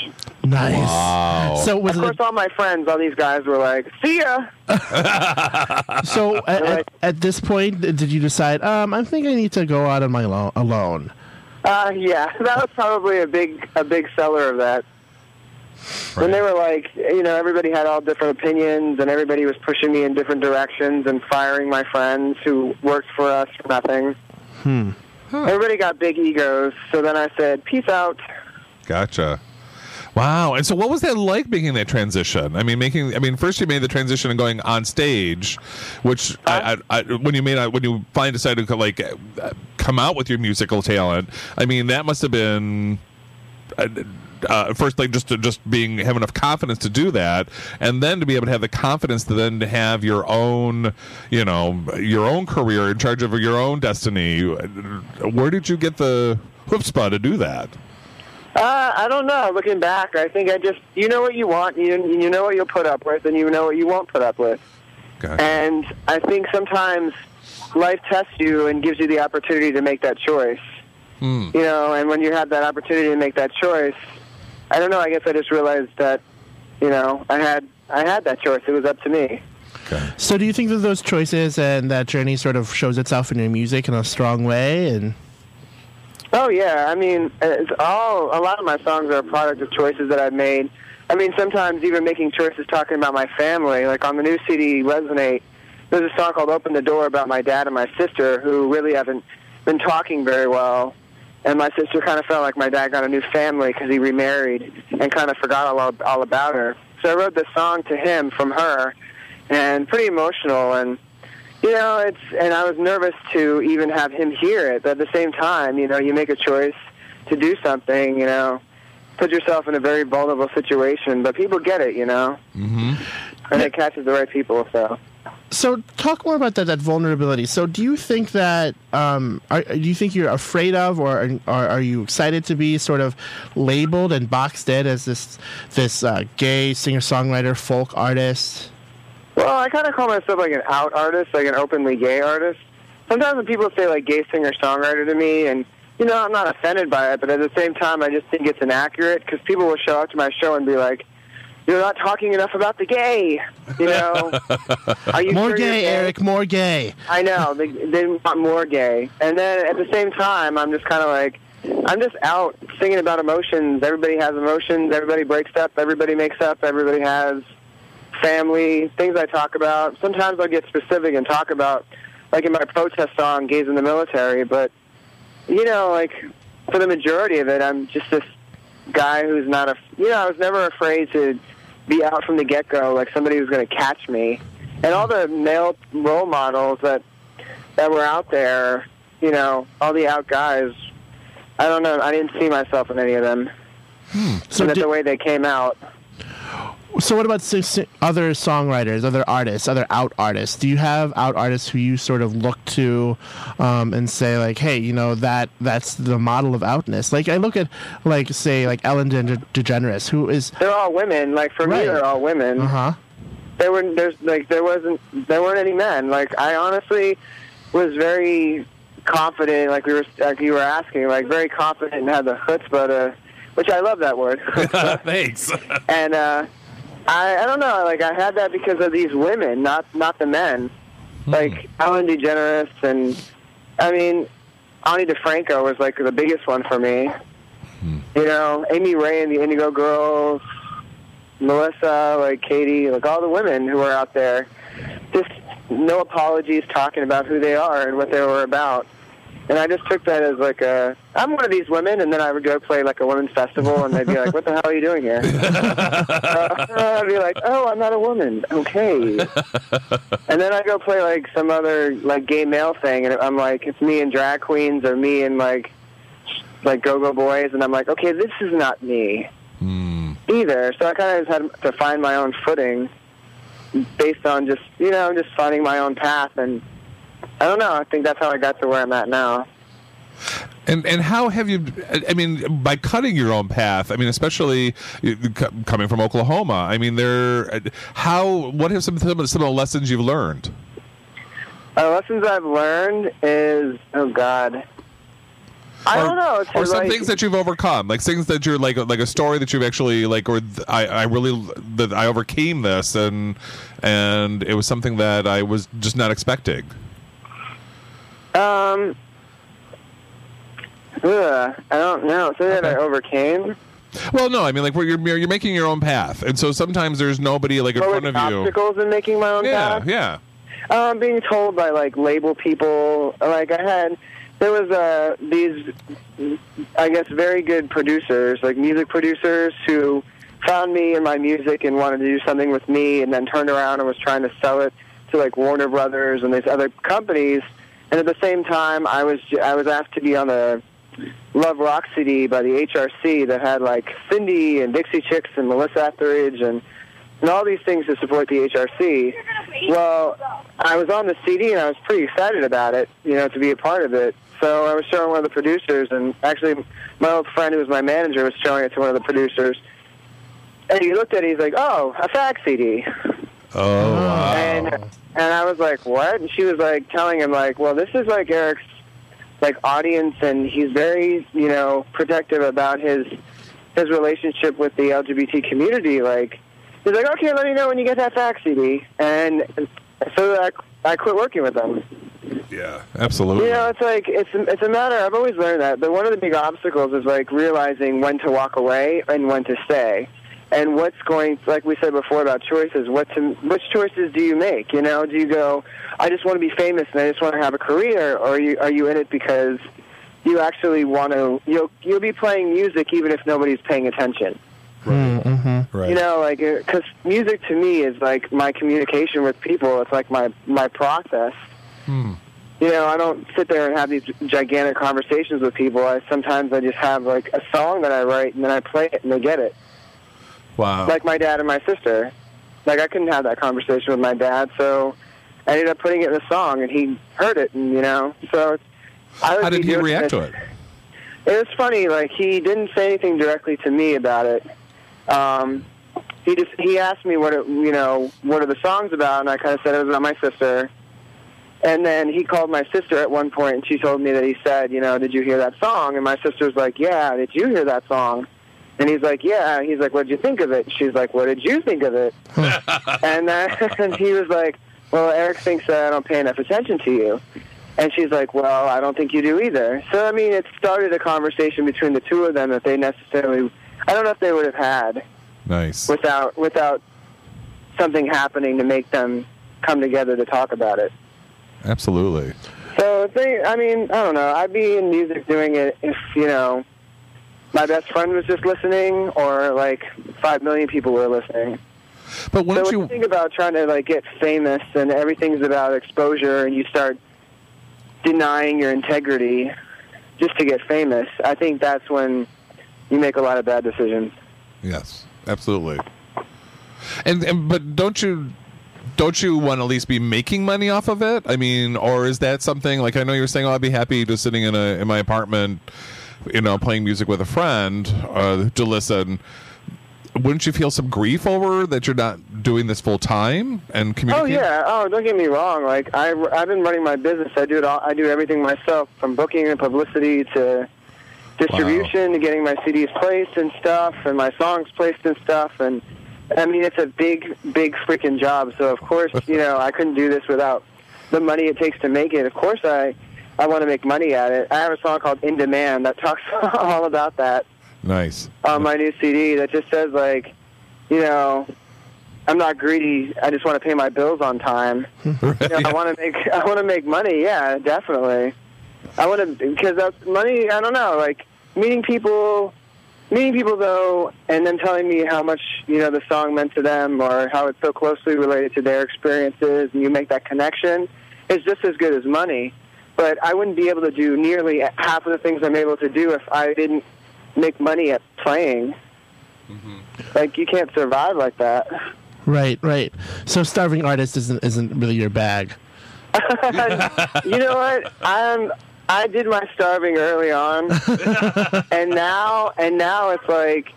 Speaker 4: Nice.
Speaker 3: Wow.
Speaker 4: So was
Speaker 7: Of course,
Speaker 4: it
Speaker 7: all my friends, all these guys were like, "See ya."
Speaker 4: so at, at, at this point did you decide um, I think I need to go out on my lo- alone
Speaker 7: Uh, yeah, that was probably a big a big seller of that. When they were like, you know, everybody had all different opinions, and everybody was pushing me in different directions and firing my friends who worked for us for nothing. Everybody got big egos, so then I said, "Peace out."
Speaker 3: Gotcha. Wow. And so what was that like making that transition? I mean, making I mean, first you made the transition and going on stage, which I, I, I when you made when you finally decided to like uh, come out with your musical talent, I mean, that must have been uh, uh, first like just to just being have enough confidence to do that and then to be able to have the confidence to then to have your own you know your own career in charge of your own destiny where did you get the chutzpah to do that
Speaker 7: Uh, I don't know. Looking back, I think I just you know what you want, you you know what you'll put up with, and you know what you won't put up with.
Speaker 3: Gotcha.
Speaker 7: And I think sometimes life tests you and gives you the opportunity to make that choice.
Speaker 3: Hmm.
Speaker 7: You know, and when you have that opportunity to make that choice, I don't know. I guess I just realized that, you know, I had I had that choice. It was up to me.
Speaker 4: So, do you think that those choices and that journey sort of shows itself in your music in a strong way? And
Speaker 7: Oh yeah, I mean, it's all a lot of my songs are a product of choices that I've made. I mean, sometimes even making choices talking about my family. Like on the new CD, Resonate, there's a song called "Open the Door" about my dad and my sister, who really haven't been talking very well. And my sister kind of felt like my dad got a new family because he remarried and kind of forgot all all about her. So I wrote this song to him from her, and pretty emotional and you know, it's and I was nervous to even have him hear it. But at the same time, you know, you make a choice to do something, you know, put yourself in a very vulnerable situation, but people get it, you know,
Speaker 3: mm-hmm.
Speaker 7: and it catches the right people. So
Speaker 4: so, talk more about that that vulnerability. So, do you think that um, are, do you think you're afraid of, or are, are, are you excited to be sort of labeled and boxed in as this this uh, gay singer songwriter folk artist?
Speaker 7: Well, I kind of call myself like an out artist, like an openly gay artist. Sometimes when people say like gay singer songwriter to me, and you know, I'm not offended by it, but at the same time, I just think it's inaccurate because people will show up to my show and be like, "You're not talking enough about the gay," you know. Are you
Speaker 4: more
Speaker 7: sure
Speaker 4: gay,
Speaker 7: you're
Speaker 4: Eric. More gay.
Speaker 7: I know they they want more gay, and then at the same time, I'm just kind of like, I'm just out singing about emotions. Everybody has emotions. Everybody breaks up. Everybody makes up. Everybody has family things I talk about. Sometimes I'll get specific and talk about, like in my protest song, "Gays in the Military." But you know, like for the majority of it, I'm just this guy who's not a. You know, I was never afraid to be out from the get go, like somebody who's going to catch me. And all the male role models that that were out there, you know, all the out guys. I don't know. I didn't see myself in any of them. Hmm.
Speaker 4: So,
Speaker 7: and that's
Speaker 4: di-
Speaker 7: the way they came out.
Speaker 4: So what about si- si- other songwriters, other artists, other out artists? Do you have out artists who you sort of look to um, and say like, hey, you know that that's the model of outness? Like I look at like say like Ellen De- DeGeneres, who is
Speaker 7: They're all women. Like for
Speaker 4: Right.
Speaker 7: me, they're all women.
Speaker 4: uh huh.
Speaker 7: there were there's like there wasn't there weren't any men. Like I honestly was very confident. Like we were like you were asking, like very confident and had the chutzpah to, which I love that word.
Speaker 3: thanks
Speaker 7: and uh, I I don't know. Like I had that because of these women, not not the men. Hmm. Like Ellen DeGeneres and I mean Ani DiFranco was like the biggest one for me. Hmm. You know, Amy Ray and the Indigo Girls, Melissa, like k.d., like all the women who are out there, just no apologies talking about who they are and what they were about. And I just took that as like a, I'm one of these women, and then I would go play like a women's festival, and they'd be like, "What the hell are you doing here?" uh, I'd be like, "Oh, I'm not a woman." Okay. and then I go play like some other like gay male thing, and I'm like, it's me and drag queens, or me and like like go-go boys, and I'm like, okay, this is not me either. So I kind of just had to find my own footing based on just you know just finding my own path, and I don't know. I think that's how I got to where I'm at now.
Speaker 3: And and how have you? I mean, by cutting your own path. I mean, especially coming from Oklahoma. I mean, there. How? What have some some of the- some of the lessons you've learned?
Speaker 7: Uh, lessons I've learned is oh god, I
Speaker 3: or,
Speaker 7: don't know. It's
Speaker 3: or some
Speaker 7: like,
Speaker 3: things that you've overcome, like things that you're like like a story that you've actually like, or th- I I really that I overcame this and and it was something that I was just not expecting.
Speaker 7: Um. Ugh, I don't know. Something that I overcame.
Speaker 3: Well, no, I mean like where you're you're making your own path, and so sometimes there's nobody like in
Speaker 7: What were
Speaker 3: front
Speaker 7: the
Speaker 3: of you.
Speaker 7: obstacles in making my own
Speaker 3: Yeah,
Speaker 7: path?
Speaker 3: yeah.
Speaker 7: Um, being told by like label people, like I had there was uh, these, I guess, very good producers, like music producers, who found me and my music and wanted to do something with me, and then turned around and was trying to sell it to like Warner Brothers and these other companies. And at the same time, I was I was asked to be on the Love Rock CD by the HRC that had like Cyndi and Dixie Chicks and Melissa Etheridge and and all these things to support the HRC. Well, I was on the CD and I was pretty excited about it, you know, to be a part of it. So I was showing one of the producers, and actually, my old friend who was my manager was showing it to one of the producers. And he looked at it, he's like, "Oh, a fax CD."
Speaker 3: Oh, uh-huh. wow.
Speaker 7: And and I was like, "What?" And she was like telling him like, "Well, this is like Eric's like audience, and he's very you know protective about his his relationship with the LGBT community. Like, he's like, okay, let me know when you get that fax CD." And so I I quit working with them.
Speaker 3: yeah, absolutely.
Speaker 7: You know, it's like it's it's a matter. I've always learned that, but one of the big obstacles is like realizing when to walk away and when to stay, and what's going. Like we said before about choices, what to which choices do you make? You know, do you go, I just want to be famous and I just want to have a career, or are you are you in it because you actually want to? You'll you'll be playing music even if nobody's paying attention.
Speaker 4: Mm-hmm.
Speaker 3: right.
Speaker 7: You know, like because music to me is like my communication with people. It's like my my process.
Speaker 3: Hmm.
Speaker 7: You know, I don't sit there and have these gigantic conversations with people. I sometimes I just have like a song that I write and then I play it and they get it.
Speaker 3: Wow.
Speaker 7: Like my dad and my sister. Like I couldn't have that conversation with my dad, so I ended up putting it in a song and he heard it and you know, so it's, I would
Speaker 3: How did he react to it?
Speaker 7: it was funny. Like he didn't say anything directly to me about it. Um, he just he asked me what it, you know what are the songs about, and I kind of said it was about my sister. And then he called my sister at one point, and she told me that he said, you know, did you hear that song? And my sister's like, yeah, did you hear that song? And he's like, yeah. He's like, what did you think of it? She's like, what did you think of it? and then uh, and he was like, well, Eric thinks that I don't pay enough attention to you. And she's like, well, I don't think you do either. So, I mean, it started a conversation between the two of them that they necessarily, I don't know if they would have had
Speaker 3: Nice.
Speaker 7: without, without something happening to make them come together to talk about it.
Speaker 3: Absolutely.
Speaker 7: So, they, I mean, I don't know. I'd be in music doing it if, you know, my best friend was just listening or like five million people were listening.
Speaker 3: But
Speaker 7: So when you
Speaker 3: you?
Speaker 7: think about trying to like get famous and everything's about exposure and you start denying your integrity just to get famous, I think that's when you make a lot of bad decisions.
Speaker 3: Yes, absolutely. And, and but don't you don't you want to at least be making money off of it? I mean, or is that something like I know you were saying, "Oh, I'd be happy just sitting in a in my apartment, you know, playing music with a friend uh, to listen." Wouldn't you feel some grief over that you're not doing this full time and communicating?
Speaker 7: Oh yeah. Oh, don't get me wrong. Like I, I've been running my business. I do it all. I do everything myself, from booking and publicity to distribution to getting my CDs placed and stuff, and my songs placed and stuff. And I mean, it's a big, big freaking job. So of course, you know, I couldn't do this without the money it takes to make it. Of course, I, I want to make money at it. I have a song called "In Demand" that talks all about that
Speaker 3: Nice.
Speaker 7: on my new CD that just says like, you know, I'm not greedy. I just want to pay my bills on time. You know, I want to make I want to make money. Yeah, definitely. I want to because that's money. I don't know, like meeting people, meeting people though, and then telling me how much you know the song meant to them or how it's so closely related to their experiences, and you make that connection is just as good as money. But I wouldn't be able to do nearly half of the things I'm able to do if I didn't make money at playing. Mm-hmm. Like you can't survive like that.
Speaker 4: Right, right. So starving artist isn't isn't really your bag.
Speaker 7: you know what? I'm I did my starving early on, and now and now it's like,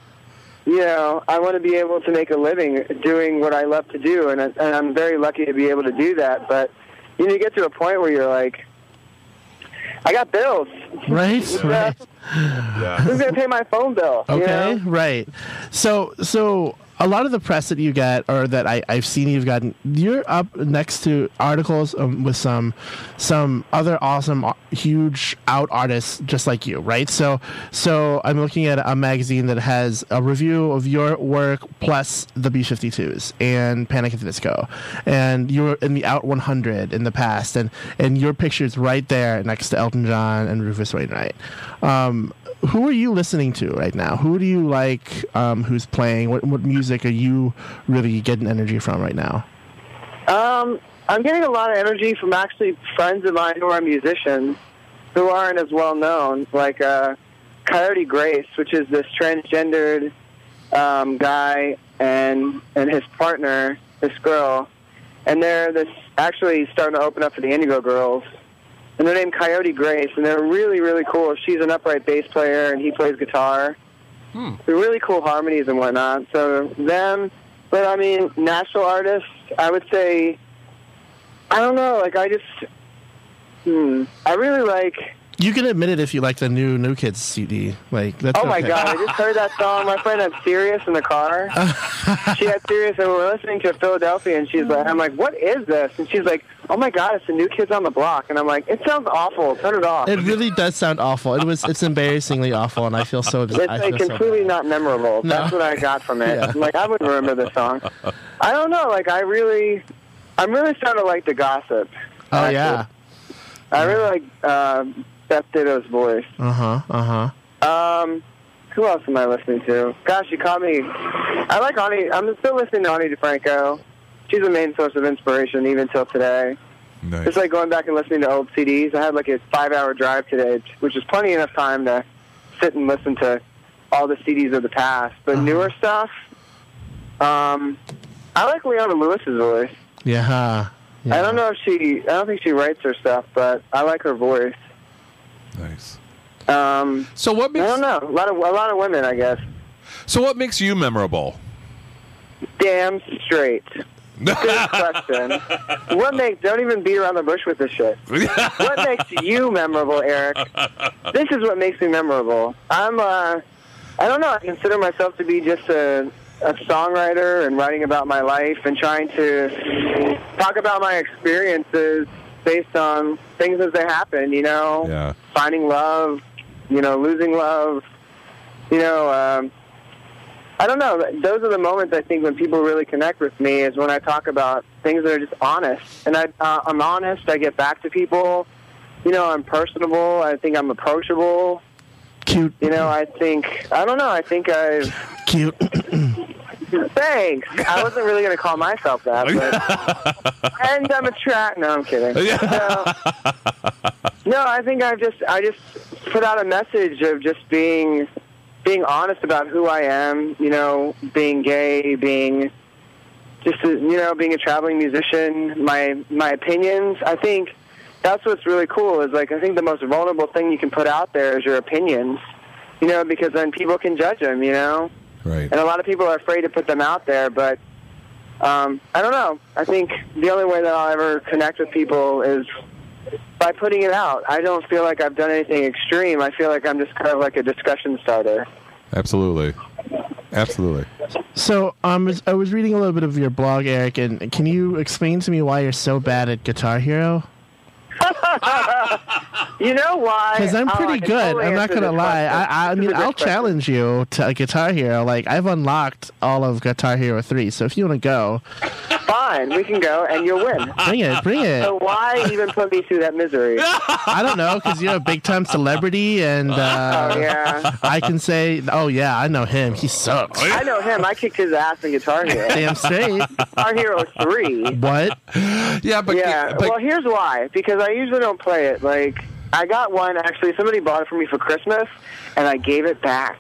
Speaker 7: you know, I want to be able to make a living doing what I love to do, and, I- and I'm very lucky to be able to do that. But you know, you get to a point where you're like, I got bills.
Speaker 4: Right,
Speaker 7: Who's
Speaker 4: right.
Speaker 7: gonna- Who's gonna pay my phone bill? you
Speaker 4: Okay,
Speaker 7: know?
Speaker 4: right. So so a lot of the press that you get or that I, I've seen you've gotten, you're up next to articles um, with some some other awesome, uh, huge out artists just like you, right? So so I'm looking at a magazine that has a review of your work plus the B52s and Panic at the Disco, and you're in the Out 100 in the past, and and your picture's right there next to Elton John and Rufus Wainwright. Um, who are you listening to right now? Who do you like? Um, who's playing? What what music are you really getting energy from right now?
Speaker 7: Um, I'm getting a lot of energy from actually friends of mine who are musicians who aren't as well known, like uh, Coyote Grace, which is this transgendered um, guy and and his partner, this girl, and they're this actually starting to open up for the Indigo Girls. And they're named Coyote Grace, and they're really, really cool. She's an upright bass player, and he plays guitar. They're really cool harmonies and whatnot. So them, but I mean, national artists, I would say, I don't know. Like I just, hmm, I really like.
Speaker 4: You can admit it if you like the new New Kids CD. Like that's
Speaker 7: Oh my
Speaker 4: okay.
Speaker 7: god! I just heard that song. My friend had Sirius in the car. she had Sirius, and we were listening to Philadelphia, and she's like, "I'm like, what is this?" And she's like, "Oh my god, it's the New Kids on the Block." And I'm like, "It sounds awful. Turn it off."
Speaker 4: It really does sound awful. It was. It's embarrassingly awful, and I feel so.
Speaker 7: It's
Speaker 4: I
Speaker 7: like
Speaker 4: feel so
Speaker 7: completely not memorable. That's what I got from it.
Speaker 4: Yeah.
Speaker 7: I'm like I wouldn't remember the song. I don't know. Like I really, I'm really starting to like the gossip.
Speaker 4: Oh
Speaker 7: actually.
Speaker 4: yeah.
Speaker 7: I really like uh, Beth Ditto's voice.
Speaker 4: Uh huh. Uh huh.
Speaker 7: Um, who else am I listening to? Gosh, you caught me. I like Ani. I'm still listening to Ani DiFranco. She's the main source of inspiration even till today.
Speaker 3: Nice.
Speaker 7: It's like going back and listening to old CDs. I had like a five-hour drive today, which is plenty enough time to sit and listen to all the CDs of the past. But newer stuff, um, I like Leona Lewis's voice.
Speaker 4: Yeah. yeah.
Speaker 7: I don't know if she. I don't think she writes her stuff, but I like her voice.
Speaker 3: Nice.
Speaker 7: Um,
Speaker 3: So what
Speaker 7: I
Speaker 3: makes
Speaker 7: don't know. A lot of a lot of women, I guess.
Speaker 3: so what makes you memorable?
Speaker 7: Damn straight. Good question. What makes? Don't even beat around the bush with this shit. What makes you memorable, Eric? This is what makes me memorable. I'm. uh I don't know. I consider myself to be just a, a songwriter and writing about my life and trying to talk about my experiences based on things as they happen. You know,
Speaker 3: Yeah.
Speaker 7: finding love, you know, losing love, you know, um, I don't know. Those are the moments I think when people really connect with me is when I talk about things that are just honest. And I, uh, I'm honest. I get back to people. You know, I'm personable. I think I'm approachable.
Speaker 4: Cute.
Speaker 7: You know, I think I don't know. I think I've
Speaker 4: Cute.
Speaker 7: thanks. I wasn't really going to call myself that, but and I'm attract. No, I'm kidding. No, no, I think I've just I just put out a message of just being being honest about who I am. You know, being gay, being just you know being a traveling musician. My my opinions. I think that's what's really cool. Is like I think the most vulnerable thing you can put out there is your opinions. You know, because then people can judge them. You know
Speaker 3: Right.
Speaker 7: and a lot of people are afraid to put them out there. But um, I don't know. I think the only way that I'll ever connect with people is by putting it out. I don't feel like I've done anything extreme. I feel like I'm just kind of like a discussion starter.
Speaker 3: Absolutely. Absolutely.
Speaker 4: So, um, I was reading a little bit of your blog, Eric, and can you explain to me why you're so bad at Guitar Hero?
Speaker 7: You know why?
Speaker 4: Because I'm
Speaker 7: Oh,
Speaker 4: pretty
Speaker 7: can
Speaker 4: good.
Speaker 7: totally
Speaker 4: I'm not gonna lie.
Speaker 7: question.
Speaker 4: I, I mean, I'll
Speaker 7: question.
Speaker 4: challenge you to a Guitar Hero. Like I've unlocked all of Guitar Hero three. So if you want to go,
Speaker 7: Fine, we can go, and you'll win.
Speaker 4: bring it, bring it.
Speaker 7: So why even put me through that misery?
Speaker 4: I don't know because you're a big time celebrity, and uh,
Speaker 7: Oh yeah,
Speaker 4: I can say, oh yeah, I know him. He sucks.
Speaker 7: I know him. I kicked his ass in Guitar Hero.
Speaker 4: Damn straight.
Speaker 7: Guitar Hero Three.
Speaker 4: What?
Speaker 3: Yeah, but
Speaker 7: yeah.
Speaker 3: but
Speaker 7: well, here's why. Because I usually don't play it. Like, I got one actually. Somebody bought it for me for Christmas, and I gave it back.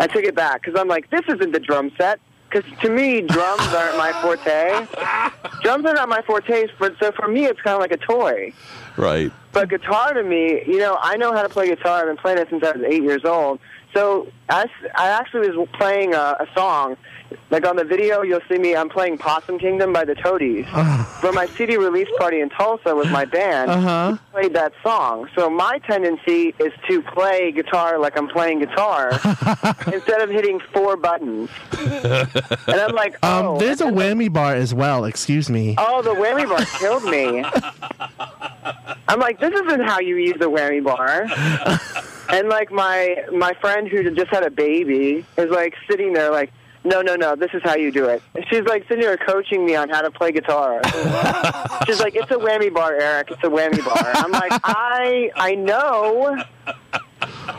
Speaker 7: I took it back because I'm like, this isn't the drum set. Because to me, drums aren't my forte. drums are not my forte. But so for me, it's kind of like a toy.
Speaker 3: right.
Speaker 7: But guitar to me, you know, I know how to play guitar. I've been playing it since I was eight years old. So I, I actually was playing a, a song. Like on the video, you'll see me. I'm playing Possum Kingdom by the Toadies. For my CD release party in Tulsa with my band,
Speaker 4: Uh-huh.
Speaker 7: we played that song. So my tendency is to play guitar like I'm playing guitar instead of hitting four buttons. And I'm like, oh,
Speaker 4: Um, there's a whammy bar as well. Excuse me.
Speaker 7: Oh, the whammy bar killed me. I'm like, this isn't how you use the whammy bar. And like my my friend who just had a baby is like sitting there like, no, no, no, this is how you do it. And she's like sitting there coaching me on how to play guitar. she's like, it's a whammy bar, Eric. It's a whammy bar. I'm like, I I know.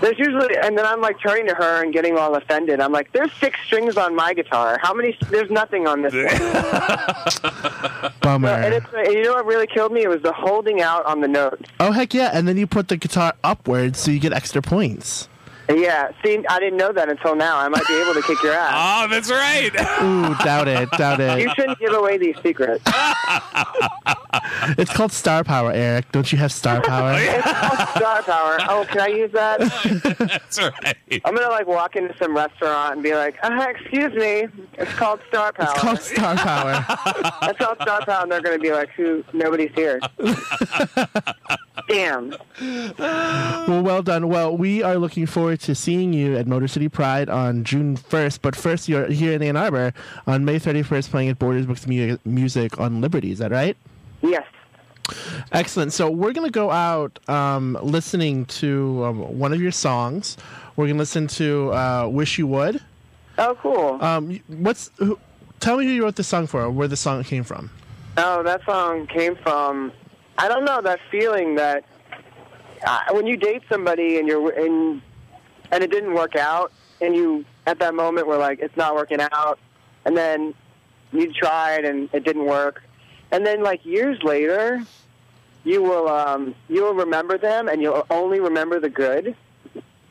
Speaker 7: There's usually, and then I'm like turning to her and getting all offended. I'm like, "There's six strings on my guitar. How many? There's nothing on this one."
Speaker 4: Bummer.
Speaker 7: And, it's, and you know what really killed me? It was the holding out on the notes.
Speaker 4: oh heck yeah! And then you put the guitar upwards so you get extra points.
Speaker 7: Yeah, see, I didn't know that until now. I might be able to kick your ass.
Speaker 3: Oh, that's right.
Speaker 4: Ooh, doubt it, doubt it.
Speaker 7: You shouldn't give away these secrets.
Speaker 4: It's called star power, Eric. Don't you have star power?
Speaker 7: It's called star power. Oh, can I use that?
Speaker 3: that's right.
Speaker 7: I'm gonna like walk into some restaurant and be like, uh, "Excuse me, it's called star power."
Speaker 4: It's called star power.
Speaker 7: That's called star power, and they're gonna be like, "Who? Nobody's here." Damn.
Speaker 4: Well, well done. Well, we are looking forward to seeing you at Motor City Pride on June 1st. But first, you're here in Ann Arbor on May 31st playing at Borders Books Mu- Music on Liberty. Is that right?
Speaker 7: Yes.
Speaker 4: Excellent. So we're going to go out um, listening to um, one of your songs. We're going to listen to uh, Wish You Would.
Speaker 7: Oh, cool.
Speaker 4: Um, what's who, Tell me who you wrote the song for, or where the song came from.
Speaker 7: Oh, that song came from I don't know that feeling that uh, when you date somebody and you're in and it didn't work out and you at that moment were like it's not working out and then you tried and it didn't work. And then like years later you will um you will remember them and you'll only remember the good.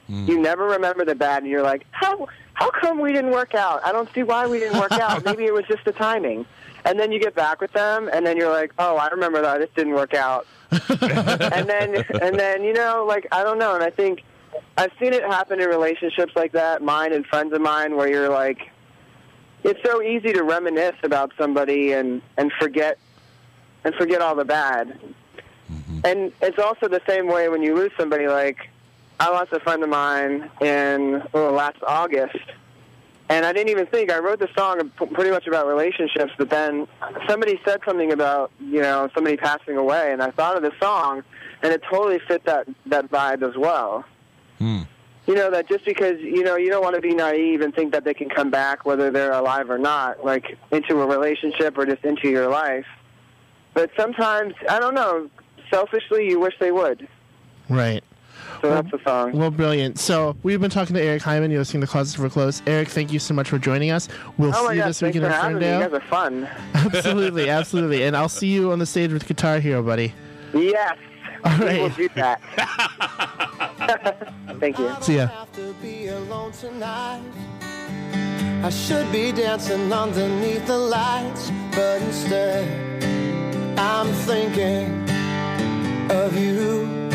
Speaker 7: You never remember the bad and you're like how how come we didn't work out? I don't see why we didn't work out. Maybe it was just the timing and then you get back with them and then you're like oh i remember that. This didn't work out. And then and then you know like i don't know. And i think i've seen it happen in relationships like that mine and friends of mine where you're like it's so easy to reminisce about somebody and and forget and forget all the bad. Mm-hmm. And it's also the same way when you lose somebody like i lost a friend of mine in well, last august and I didn't even think. I wrote the song pretty much about relationships, but then somebody said something about you know somebody passing away, and I thought of the song, and it totally fit that that vibe as well. Hmm. You know that just because you know you don't want to be naive and think that they can come back whether they're alive or not, like into a relationship or just into your life. But sometimes I don't know. Selfishly, you wish they would.
Speaker 4: Right.
Speaker 7: So that's the song.
Speaker 4: Well, brilliant. So we've been talking to Eric Himan. You're listening to Closets for Clothes. Eric, thank you so much for joining us. We'll
Speaker 7: oh
Speaker 4: see you
Speaker 7: God!
Speaker 4: this weekend
Speaker 7: for
Speaker 4: in
Speaker 7: having me. You guys are fun.
Speaker 4: absolutely, absolutely. And I'll see you on the stage with Guitar Hero, buddy.
Speaker 7: Yes.
Speaker 4: All right.
Speaker 7: We
Speaker 4: right.
Speaker 7: will do that. Thank you.
Speaker 4: See ya.
Speaker 8: have to be alone tonight. I should be dancing underneath the lights, but instead I'm thinking of you.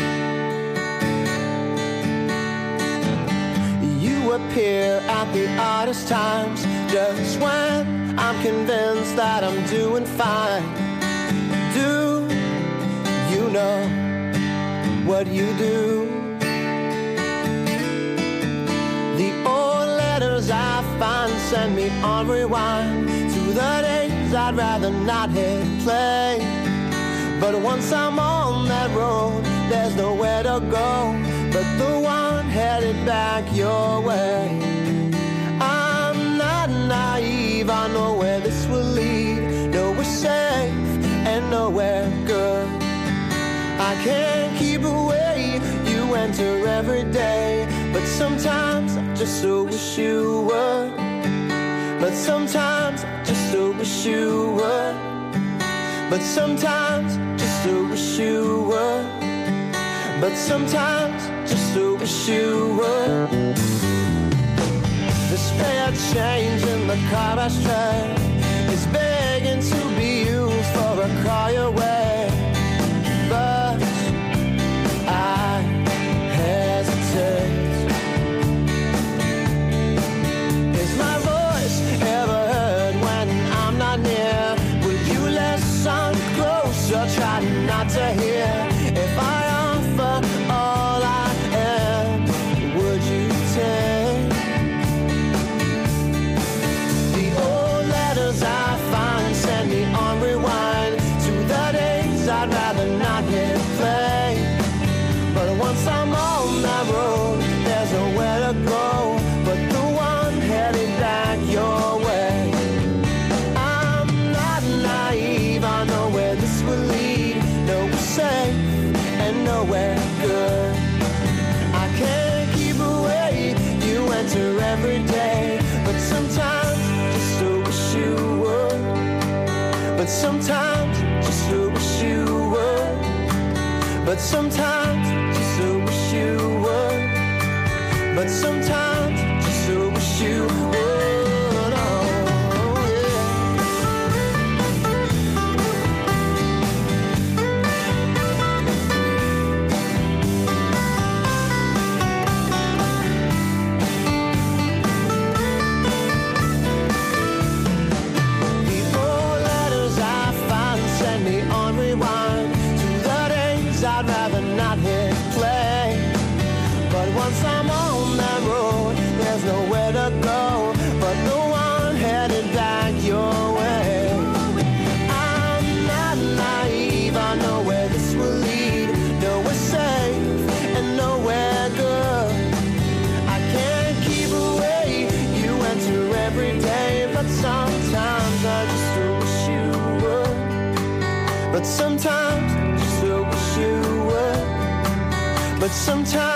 Speaker 8: Appear at the oddest times, just when I'm convinced that I'm doing fine. Do you know what you do? The old letters I find send me on rewind to the days I'd rather not hit play. But once I'm on that road, there's nowhere to go but the one back your way. I'm not naive, I know where this will lead. Nowhere safe and nowhere good. I can't keep away. You enter every day, but sometimes I just so wish you would. But sometimes I just so wish you would. But sometimes just so wish you would. But sometimes so wish you would. The spare change in the car ashtray is begging to be used for a cry away. But sometimes sometimes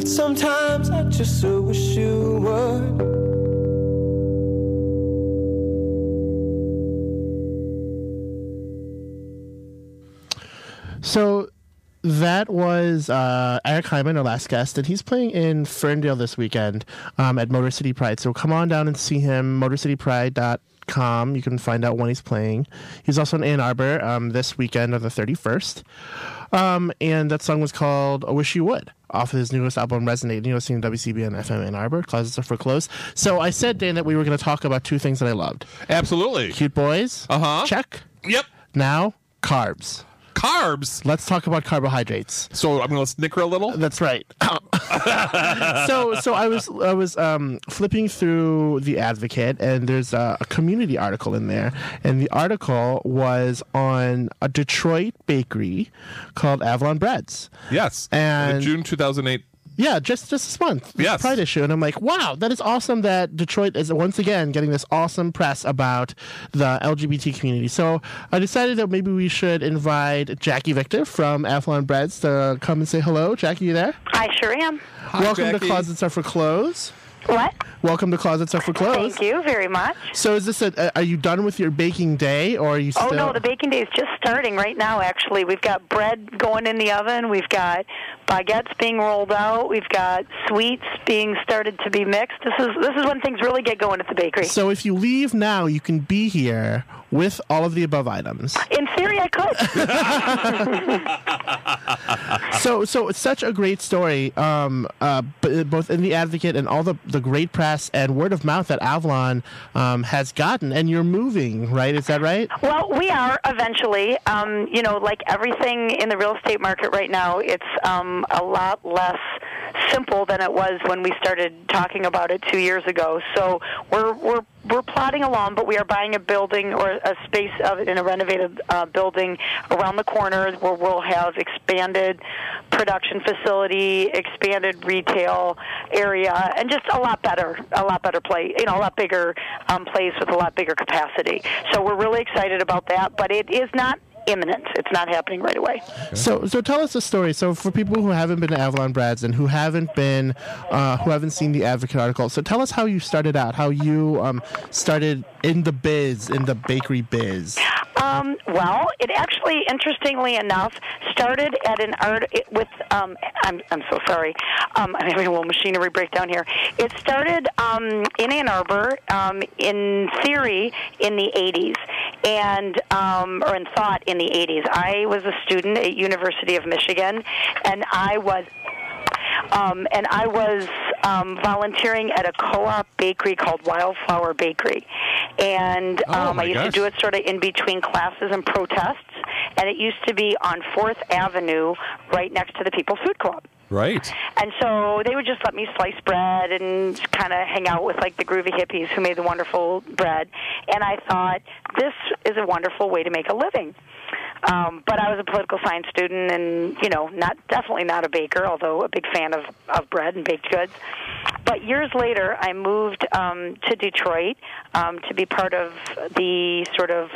Speaker 8: But sometimes I just so wish you would. So
Speaker 4: that was uh, Eric Himan, our last guest, and he's playing in Ferndale this weekend um, at Motor City Pride. So come on down and see him, motorcitypride.com. You can find out when he's playing. He's also in Ann Arbor um, this weekend on the 31st. Um, and that song was called I Wish You Would off of his newest album, Resonate. You know, seeing WCBN FM Ann Arbor, Closets Are for Clothes. So I said, Dan, that we were going to talk about two things that I loved
Speaker 3: Absolutely.
Speaker 4: cute boys.
Speaker 3: Uh-huh.
Speaker 4: Check.
Speaker 3: Yep.
Speaker 4: Now, carbs.
Speaker 3: Carbs.
Speaker 4: Let's talk about carbohydrates.
Speaker 3: So I'm going to snicker a little.
Speaker 4: That's right. so so I was I was um, flipping through the Advocate, and there's a, a community article in there, and the article was on a Detroit bakery called Avalon Breads.
Speaker 3: Yes.
Speaker 4: And-
Speaker 3: June 2008.
Speaker 4: Yeah, just just this month. This
Speaker 3: Yes.
Speaker 4: Pride issue, and I'm like, wow, that is awesome that Detroit is once again getting this awesome press about the LGBT community. So I decided that maybe we should invite Jackie Victor from Avalon Breads to come and say hello. Jackie, you there?
Speaker 9: I sure am.
Speaker 4: Welcome to
Speaker 3: Jackie.
Speaker 4: Closets Are for Clothes.
Speaker 9: What?
Speaker 4: Welcome to Closets Are for Clothes.
Speaker 9: Thank you very much.
Speaker 4: So is this a, are you done with your baking day or are you still
Speaker 9: Oh no, the baking day is just starting right now. Actually, we've got bread going in the oven. We've got baguettes being rolled out. We've got sweets being started to be mixed. This is this is when things really get going at the bakery.
Speaker 4: So if you leave now, you can be here with all of the above items.
Speaker 9: in theory, I could.
Speaker 4: so so it's such a great story um uh b- both in the advocate and all the the great press and word of mouth that avalon um has gotten and you're moving right is that right
Speaker 9: Well, we are eventually. Um, you know, like everything in the real estate market right now, it's um, a lot less simple than it was when we started talking about it two years ago. So we're we're we're plodding along, but we are buying a building or a space of in a renovated uh, building around the corner where we'll have expanded production facility, expanded retail area, and just a lot better, a lot better place. You know, a lot bigger um, place with a lot bigger capacity. So we're really excited about that, but it is not imminent. It's not happening right away.
Speaker 4: so so tell us the story so for people who haven't been to avalon breads and who haven't been uh who haven't seen the advocate article so tell us how you started out how you um started in the biz in the bakery biz
Speaker 9: Um, well, it actually, interestingly enough, started at an art it, with. Um, I'm I'm so sorry. Um, I'm having a little machinery breakdown here. It started um, in Ann Arbor, um, in theory, in the 80s, and um, or in thought in the 80s. I was a student at University of Michigan, and I was um, and I was um, volunteering at a co-op bakery called Wildflower Bakery, and
Speaker 3: Oh,
Speaker 9: um,
Speaker 3: my
Speaker 9: I used
Speaker 3: gosh.
Speaker 9: to do it sort of in between classes and protests. and it used to be on Fourth Avenue, right next to the People's Food Co-op.
Speaker 3: Right.
Speaker 9: And so they would just let me slice bread and kind of hang out with like the groovy hippies who made the wonderful bread. And I thought this is a wonderful way to make a living. Um, but I was a political science student, and you know, not definitely not a baker, although a big fan of of bread and baked goods. But years later, I moved um, to Detroit um, to be part of the sort of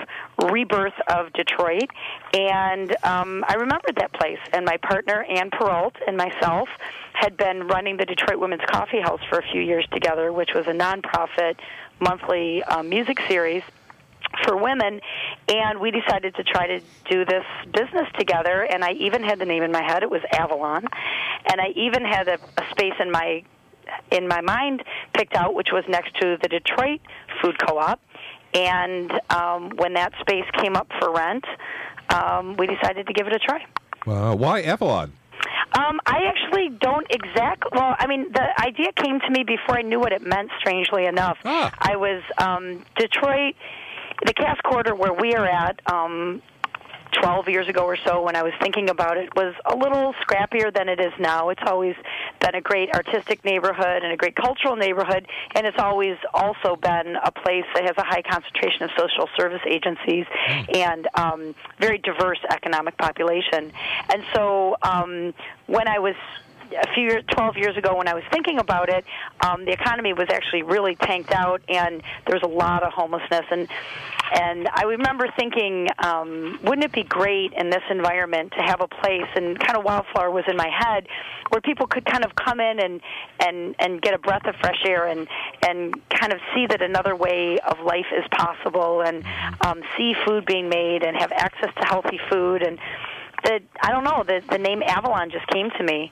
Speaker 9: rebirth of Detroit, and um, I remembered that place. And my partner Ann Perrault and myself had been running the Detroit Women's Coffee House for a few years together, which was a nonprofit monthly um, music series for women and we decided to try to do this business together and I even had the name in my head it was Avalon and I even had a, a space in my in my mind picked out which was next to the Detroit Food Co-op and um, when that space came up for rent um, we decided to give it a try
Speaker 3: why Avalon?
Speaker 9: um, I actually don't exact. Well, I mean, the idea came to me before I knew what it meant. Strangely enough, I was um, Detroit, the Cass Corridor, where we are at. Um, 12 years ago or so when I was thinking about it was a little scrappier than it is now. It's always been a great artistic neighborhood and a great cultural neighborhood and it's always also been a place that has a high concentration of social service agencies and um, very diverse economic population. And so um, when I was a few years, 12 years ago when I was thinking about it, um, the economy was actually really tanked out, and there was a lot of homelessness. And and I remember thinking, um, wouldn't it be great in this environment to have a place? And kind of Wildflower was in my head, where people could kind of come in and and and get a breath of fresh air and and kind of see that another way of life is possible, and um, see food being made and have access to healthy food and the I don't know the the name Avalon just came to me,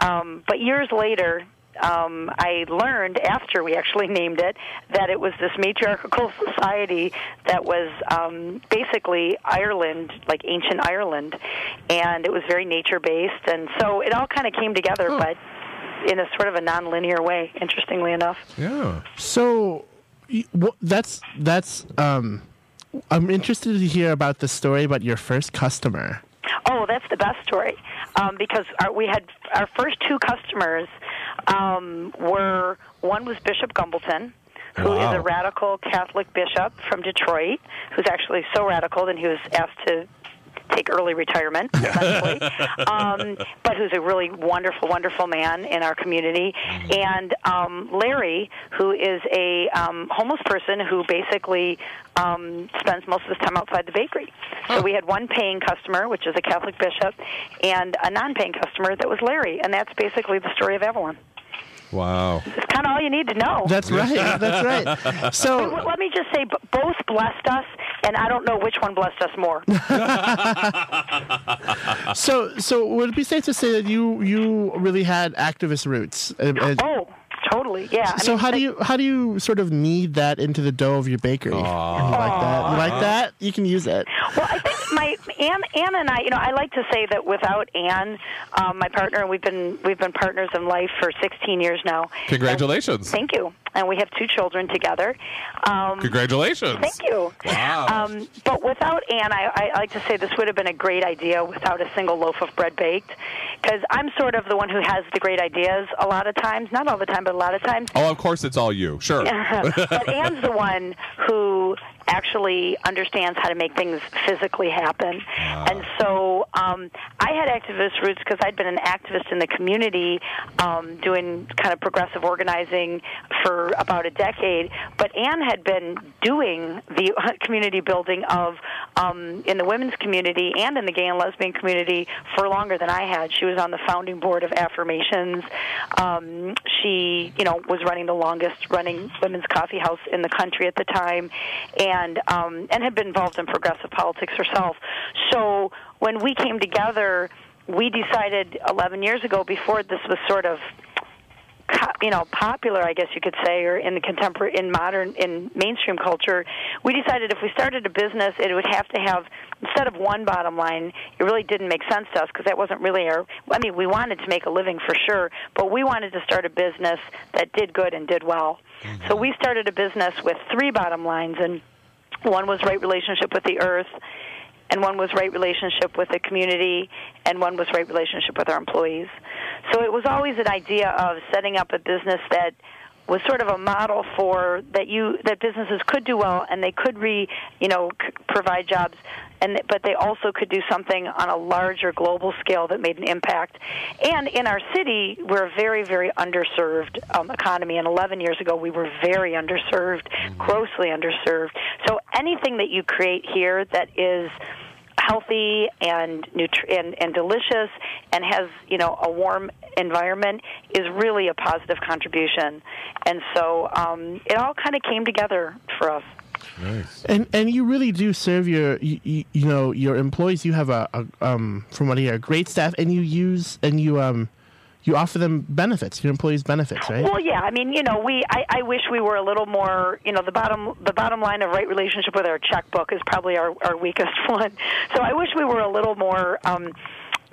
Speaker 9: um, but years later. Um, I learned after we actually named it that it was this matriarchal society that was um, basically Ireland, like ancient Ireland, and it was very nature based, and so it all kind of came together, but in a sort of a non-linear way. Interestingly enough.
Speaker 3: Yeah.
Speaker 4: So y- that's that's um I'm interested to hear about the story about your first customer.
Speaker 9: Oh, that's the best story um, because our, we had our first two customers um, were one was Bishop Gumbleton, who is
Speaker 10: Wow.
Speaker 9: a radical Catholic bishop from Detroit, who's actually so radical that he was asked to take early retirement, essentially. um, but who's a really wonderful, wonderful man in our community. And um, Larry, who is a um, homeless person who basically um, spends most of his time outside the bakery. So we had one paying customer, which is a Catholic bishop, and a non-paying customer that was Larry, and that's basically the story of Avalon.
Speaker 3: Wow.
Speaker 9: It's kind of all you need to know.
Speaker 4: That's right. That's right. So
Speaker 9: But let me just say, both blessed us, and I don't know which one blessed us more.
Speaker 4: so so would it be safe to say that you you really had activist roots? Uh, uh,
Speaker 9: oh, totally. Yeah. I
Speaker 4: so
Speaker 9: mean,
Speaker 4: how do you how do you sort of knead that into the dough of your bakery? You like that? You like that? You can use it.
Speaker 9: Well, I think my Anne, Anne and I, you know, I like to say that without Anne, um, my partner, and we've been we've been partners in life for 16 years now.
Speaker 3: Congratulations.
Speaker 9: Thank you. And we have two children together. Um,
Speaker 3: Congratulations.
Speaker 9: Thank you.
Speaker 3: Wow.
Speaker 9: Um, but without Anne, I, I like to say this would have been a great idea without a single loaf of bread baked. Because I'm sort of the one who has the great ideas a lot of times. Not all the time, but a lot of times.
Speaker 3: Oh, of course, it's all you. Sure.
Speaker 9: but Anne's the one who actually understands how to make things physically happen. And so um, I had activist roots because I'd been an activist in the community um, doing kind of progressive organizing for about a decade. But Anne had been doing the community building of um, in the women's community and in the gay and lesbian community for longer than I had. She was on the founding board of Affirmations. Um, she, you know, was running the longest running women's coffee house in the country at the time, and um, and had been involved in progressive politics herself. So when we came together, we decided 11 years ago, before this was sort of you know popular i guess you could say or in the contemporary in modern in mainstream culture we decided if we started a business it would have to have instead of one bottom line it really didn't make sense to us because that wasn't really our i mean we wanted to make a living for sure but we wanted to start a business that did good and did well so we started a business with three bottom lines and one was right relationship with the earth and one was right relationship with the community, and one was right relationship with our employees. So it was always an idea of setting up a business that was sort of a model for that you that businesses could do well and they could re you know c- provide jobs. And but they also could do something on a larger global scale that made an impact. And in our city we're a very very underserved um, economy. And 11 years ago we were very underserved grossly underserved. So anything that you create here that is healthy and, nutri- and and delicious and has you know a warm environment is really a positive contribution. And so um, it all kind of came together for us.
Speaker 4: And and you really do serve your you, you, you know your employees. You have a, a um from what I hear a great staff, and you use and you um you offer them benefits. Your employees benefits, right?
Speaker 9: Well, yeah. I mean, you know, we. I, I wish we were a little more. You know, the bottom the bottom line of right relationship with our checkbook is probably our our weakest one. So I wish we were a little more. Um,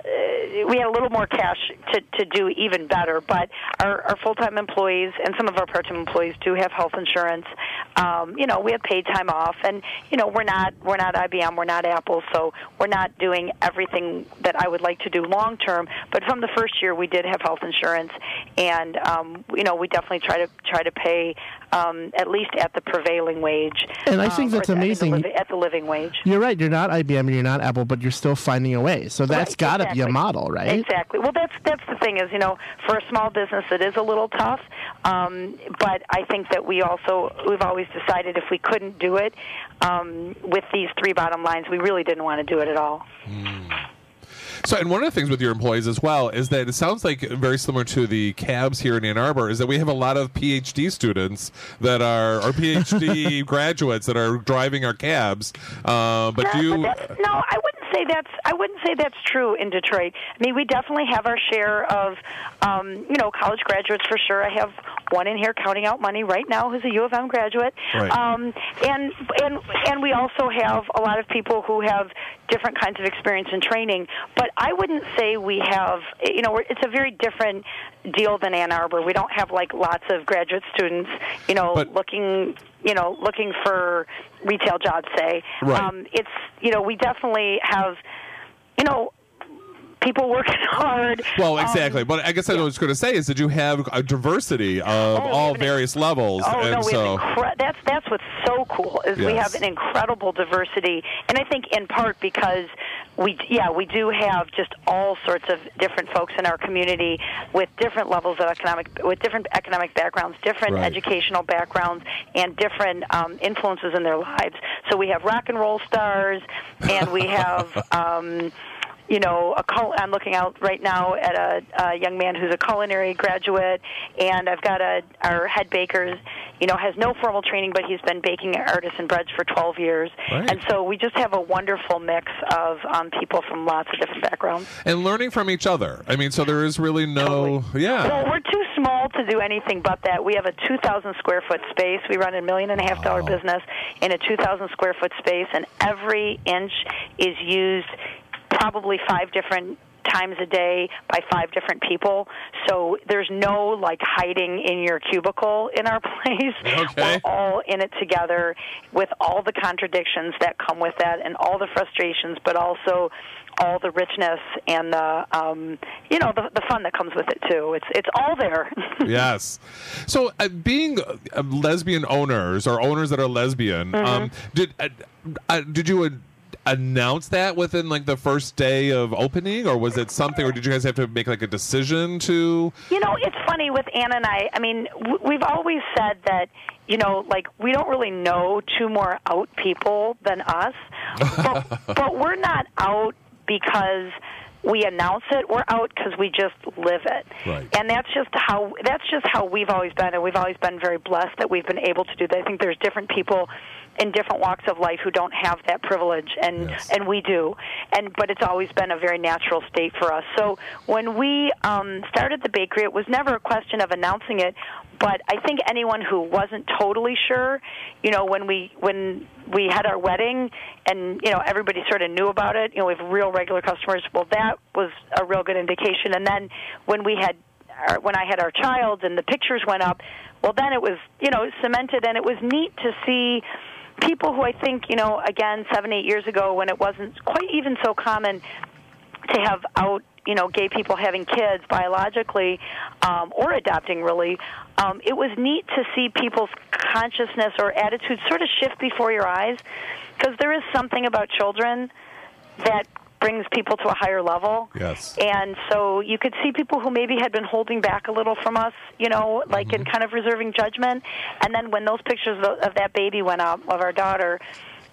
Speaker 9: we had a little more cash to, to do even better, but our, our full-time employees and some of our part-time employees do have health insurance. Um, you know, we have paid time off, and you know, we're not we're not IBM, we're not Apple, so we're not doing everything that I would like to do long term. But from the first year, we did have health insurance, and um, you know, we definitely try to try to pay um, at least at the prevailing wage.
Speaker 4: And I think
Speaker 9: um, or
Speaker 4: that's
Speaker 9: at the
Speaker 4: amazing.
Speaker 9: At the living wage.
Speaker 4: You're right. You're not IBM and you're not Apple, but you're still finding a way. So that's
Speaker 9: Right,
Speaker 4: got to be a model, right?
Speaker 9: Exactly. Well, that's that's the thing is, you know, for a small business, it is a little tough. Um, but I think that we also we've always decided if we couldn't do it um, with these three bottom lines, we really didn't want to do it at all.
Speaker 3: So, and one of the things with your employees as well is that it sounds like very similar to the cabs here in Ann Arbor is that we have a lot of PhD students that are or PhD graduates that are driving our cabs. Uh, but do you?
Speaker 9: but no, I wouldn't say that's I wouldn't say that's true in Detroit. I mean, we definitely have our share of um, you know college graduates for sure. I have one in here counting out money right now who's a U of M graduate,
Speaker 10: Right.
Speaker 9: um, and and and we also have a lot of people who have different kinds of experience and training. But I wouldn't say we have you know it's a very different deal than Ann Arbor. We don't have like lots of graduate students you know
Speaker 3: But-
Speaker 9: looking you know looking for retail jobs say
Speaker 3: Right.
Speaker 9: um, it's you know we definitely have you know people working hard
Speaker 3: Well,
Speaker 9: Um,
Speaker 3: exactly. but I guess I was going to say is that you have a diversity of all various levels,
Speaker 9: Oh
Speaker 3: and
Speaker 9: no, we
Speaker 3: so
Speaker 9: have incre- that's that's what's so cool is we have an incredible diversity, and I think in part because we yeah we do have just all sorts of different folks in our community with different levels of economic with different economic backgrounds, different
Speaker 10: Right.
Speaker 9: educational backgrounds, and different um, influences in their lives. So we have rock and roll stars, and we have. Um, you know, a cul- I'm looking out right now at a, a young man who's a culinary graduate, and I've got a our head baker, you know, has no formal training, but he's been baking artisan breads for 12 years,
Speaker 3: Right.
Speaker 9: and so we just have a wonderful mix of um, people from lots of different backgrounds.
Speaker 3: and learning from each other. I mean, so there is really no, yeah.
Speaker 9: Well, we're too small to do anything but that. We have a 2,000 square foot space. We run a million and a half dollar business in a 2,000 square foot space, and every inch is used probably five different times a day by five different people. So there's no like hiding in your cubicle in our place.
Speaker 3: Okay.
Speaker 9: We're all in it together with all the contradictions that come with that and all the frustrations, but also all the richness and the um, you know the, the fun that comes with it too. It's it's all there.
Speaker 3: yes. So, uh, being uh, lesbian owners or owners that are lesbian,
Speaker 9: Mm-hmm.
Speaker 3: um, did uh, uh, did you uh, announce that within like the first day of opening, or was it something, or did you guys have to make like a decision to?
Speaker 9: You know, it's funny with Anna and I. I mean, w- we've always said that, you know, like we don't really know two more out people than us, but, but we're not out because we announce it. We're out because we just live it,
Speaker 3: Right.
Speaker 9: and that's just how that's just how we've always been, and we've always been very blessed that we've been able to do that. I think there's different people in different walks of life who don't have that privilege and and we do. And but it's always been a very natural state for us. So when we um started the bakery it was never a question of announcing it but I think anyone who wasn't totally sure you know when we when we had our wedding and you know everybody sort of knew about it you know we have real regular customers well that was a real good indication. And then when we had our, when I had our child and the pictures went up, well, then it was you know cemented, and it was neat to see people who I think, you know, again, seven, eight years ago, when it wasn't quite even so common to have out you know gay people having kids biologically um, or adopting really um, it was neat to see people's consciousness or attitude sort of shift before your eyes. Because there is something about children that brings people to a higher level
Speaker 3: Yes.
Speaker 9: and so you could see people who maybe had been holding back a little from us, you know, like in mm-hmm. kind of reserving judgment. And then when those pictures of, of that baby went up, of our daughter,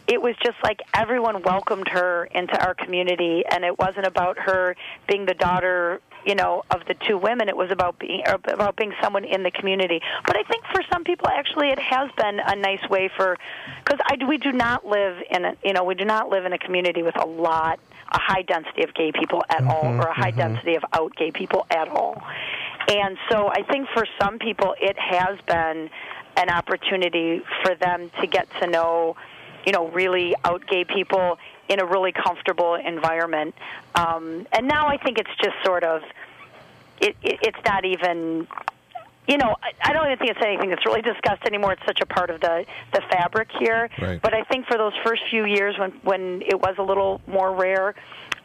Speaker 9: it was just like everyone welcomed her into our community, and it wasn't about her being the daughter, you know, of the two women. It was about being or about being someone in the community. But I think for some people, actually, it has been a nice way for because I we do not live in a you know we do not live in a community with a lot a high density of gay people at all or a high density of out gay people at all. And so I think for some people it has been an opportunity for them to get to know, you know, really out gay people in a really comfortable environment. Um, and now I think it's just sort of, it, it, it's not even you know, I, I don't even think it's anything that's really discussed anymore. It's such a part of the the fabric here.
Speaker 3: Right.
Speaker 9: But I think for those first few years when when it was a little more rare,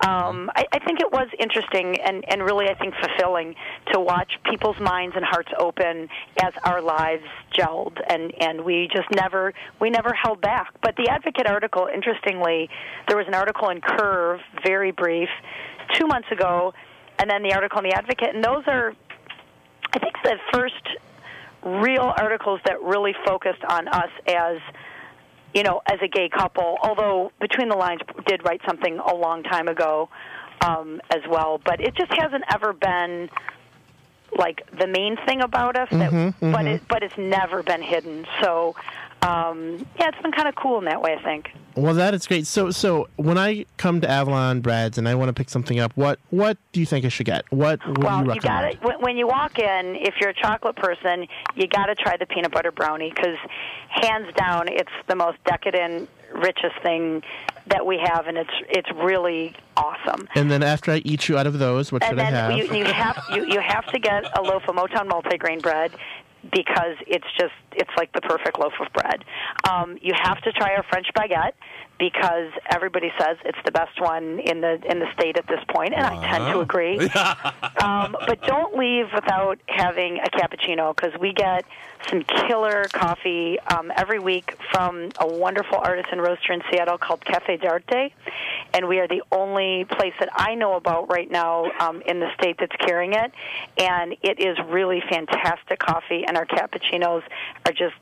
Speaker 9: um, I, I think it was interesting and and really I think fulfilling to watch people's minds and hearts open as our lives gelled and and we just never we never held back. But the Advocate article, interestingly, there was an article in Curve, very brief, two months ago, and then the article in the Advocate, and those are I think the first real articles that really focused on us as you know as a gay couple although between the lines did write something a long time ago um, as well but it just hasn't ever been like the main thing about us that,
Speaker 4: Mhm,
Speaker 9: but
Speaker 4: mhm.
Speaker 9: it but it's never been hidden so um, yeah it's been kind of cool in that way I think
Speaker 4: Well, that is great. So, so when I come to Avalon Breads and I want to pick something up, what what do you think I should get? What would
Speaker 9: well,
Speaker 4: you
Speaker 9: you got it when, you walk in. If you're a chocolate person, you got to try the peanut butter brownie because, hands down, it's the most decadent, richest thing that we have, and it's it's really awesome.
Speaker 4: And then after I eat you out of those, what
Speaker 9: and
Speaker 4: should I
Speaker 9: then
Speaker 4: have?
Speaker 9: you, you have you, you have to get a loaf of Motown multigrain bread because it's just it's like the perfect loaf of bread. Um, you have to try our French baguette because everybody says it's the best one in the in the state at this point, and I tend to agree. um, but don't leave without having a cappuccino because we get some killer coffee um, every week from a wonderful artisan roaster in Seattle called Cafe d'Arte, and we are the only place that I know about right now um, in the state that's carrying it, and it is really fantastic coffee, and our cappuccinos are just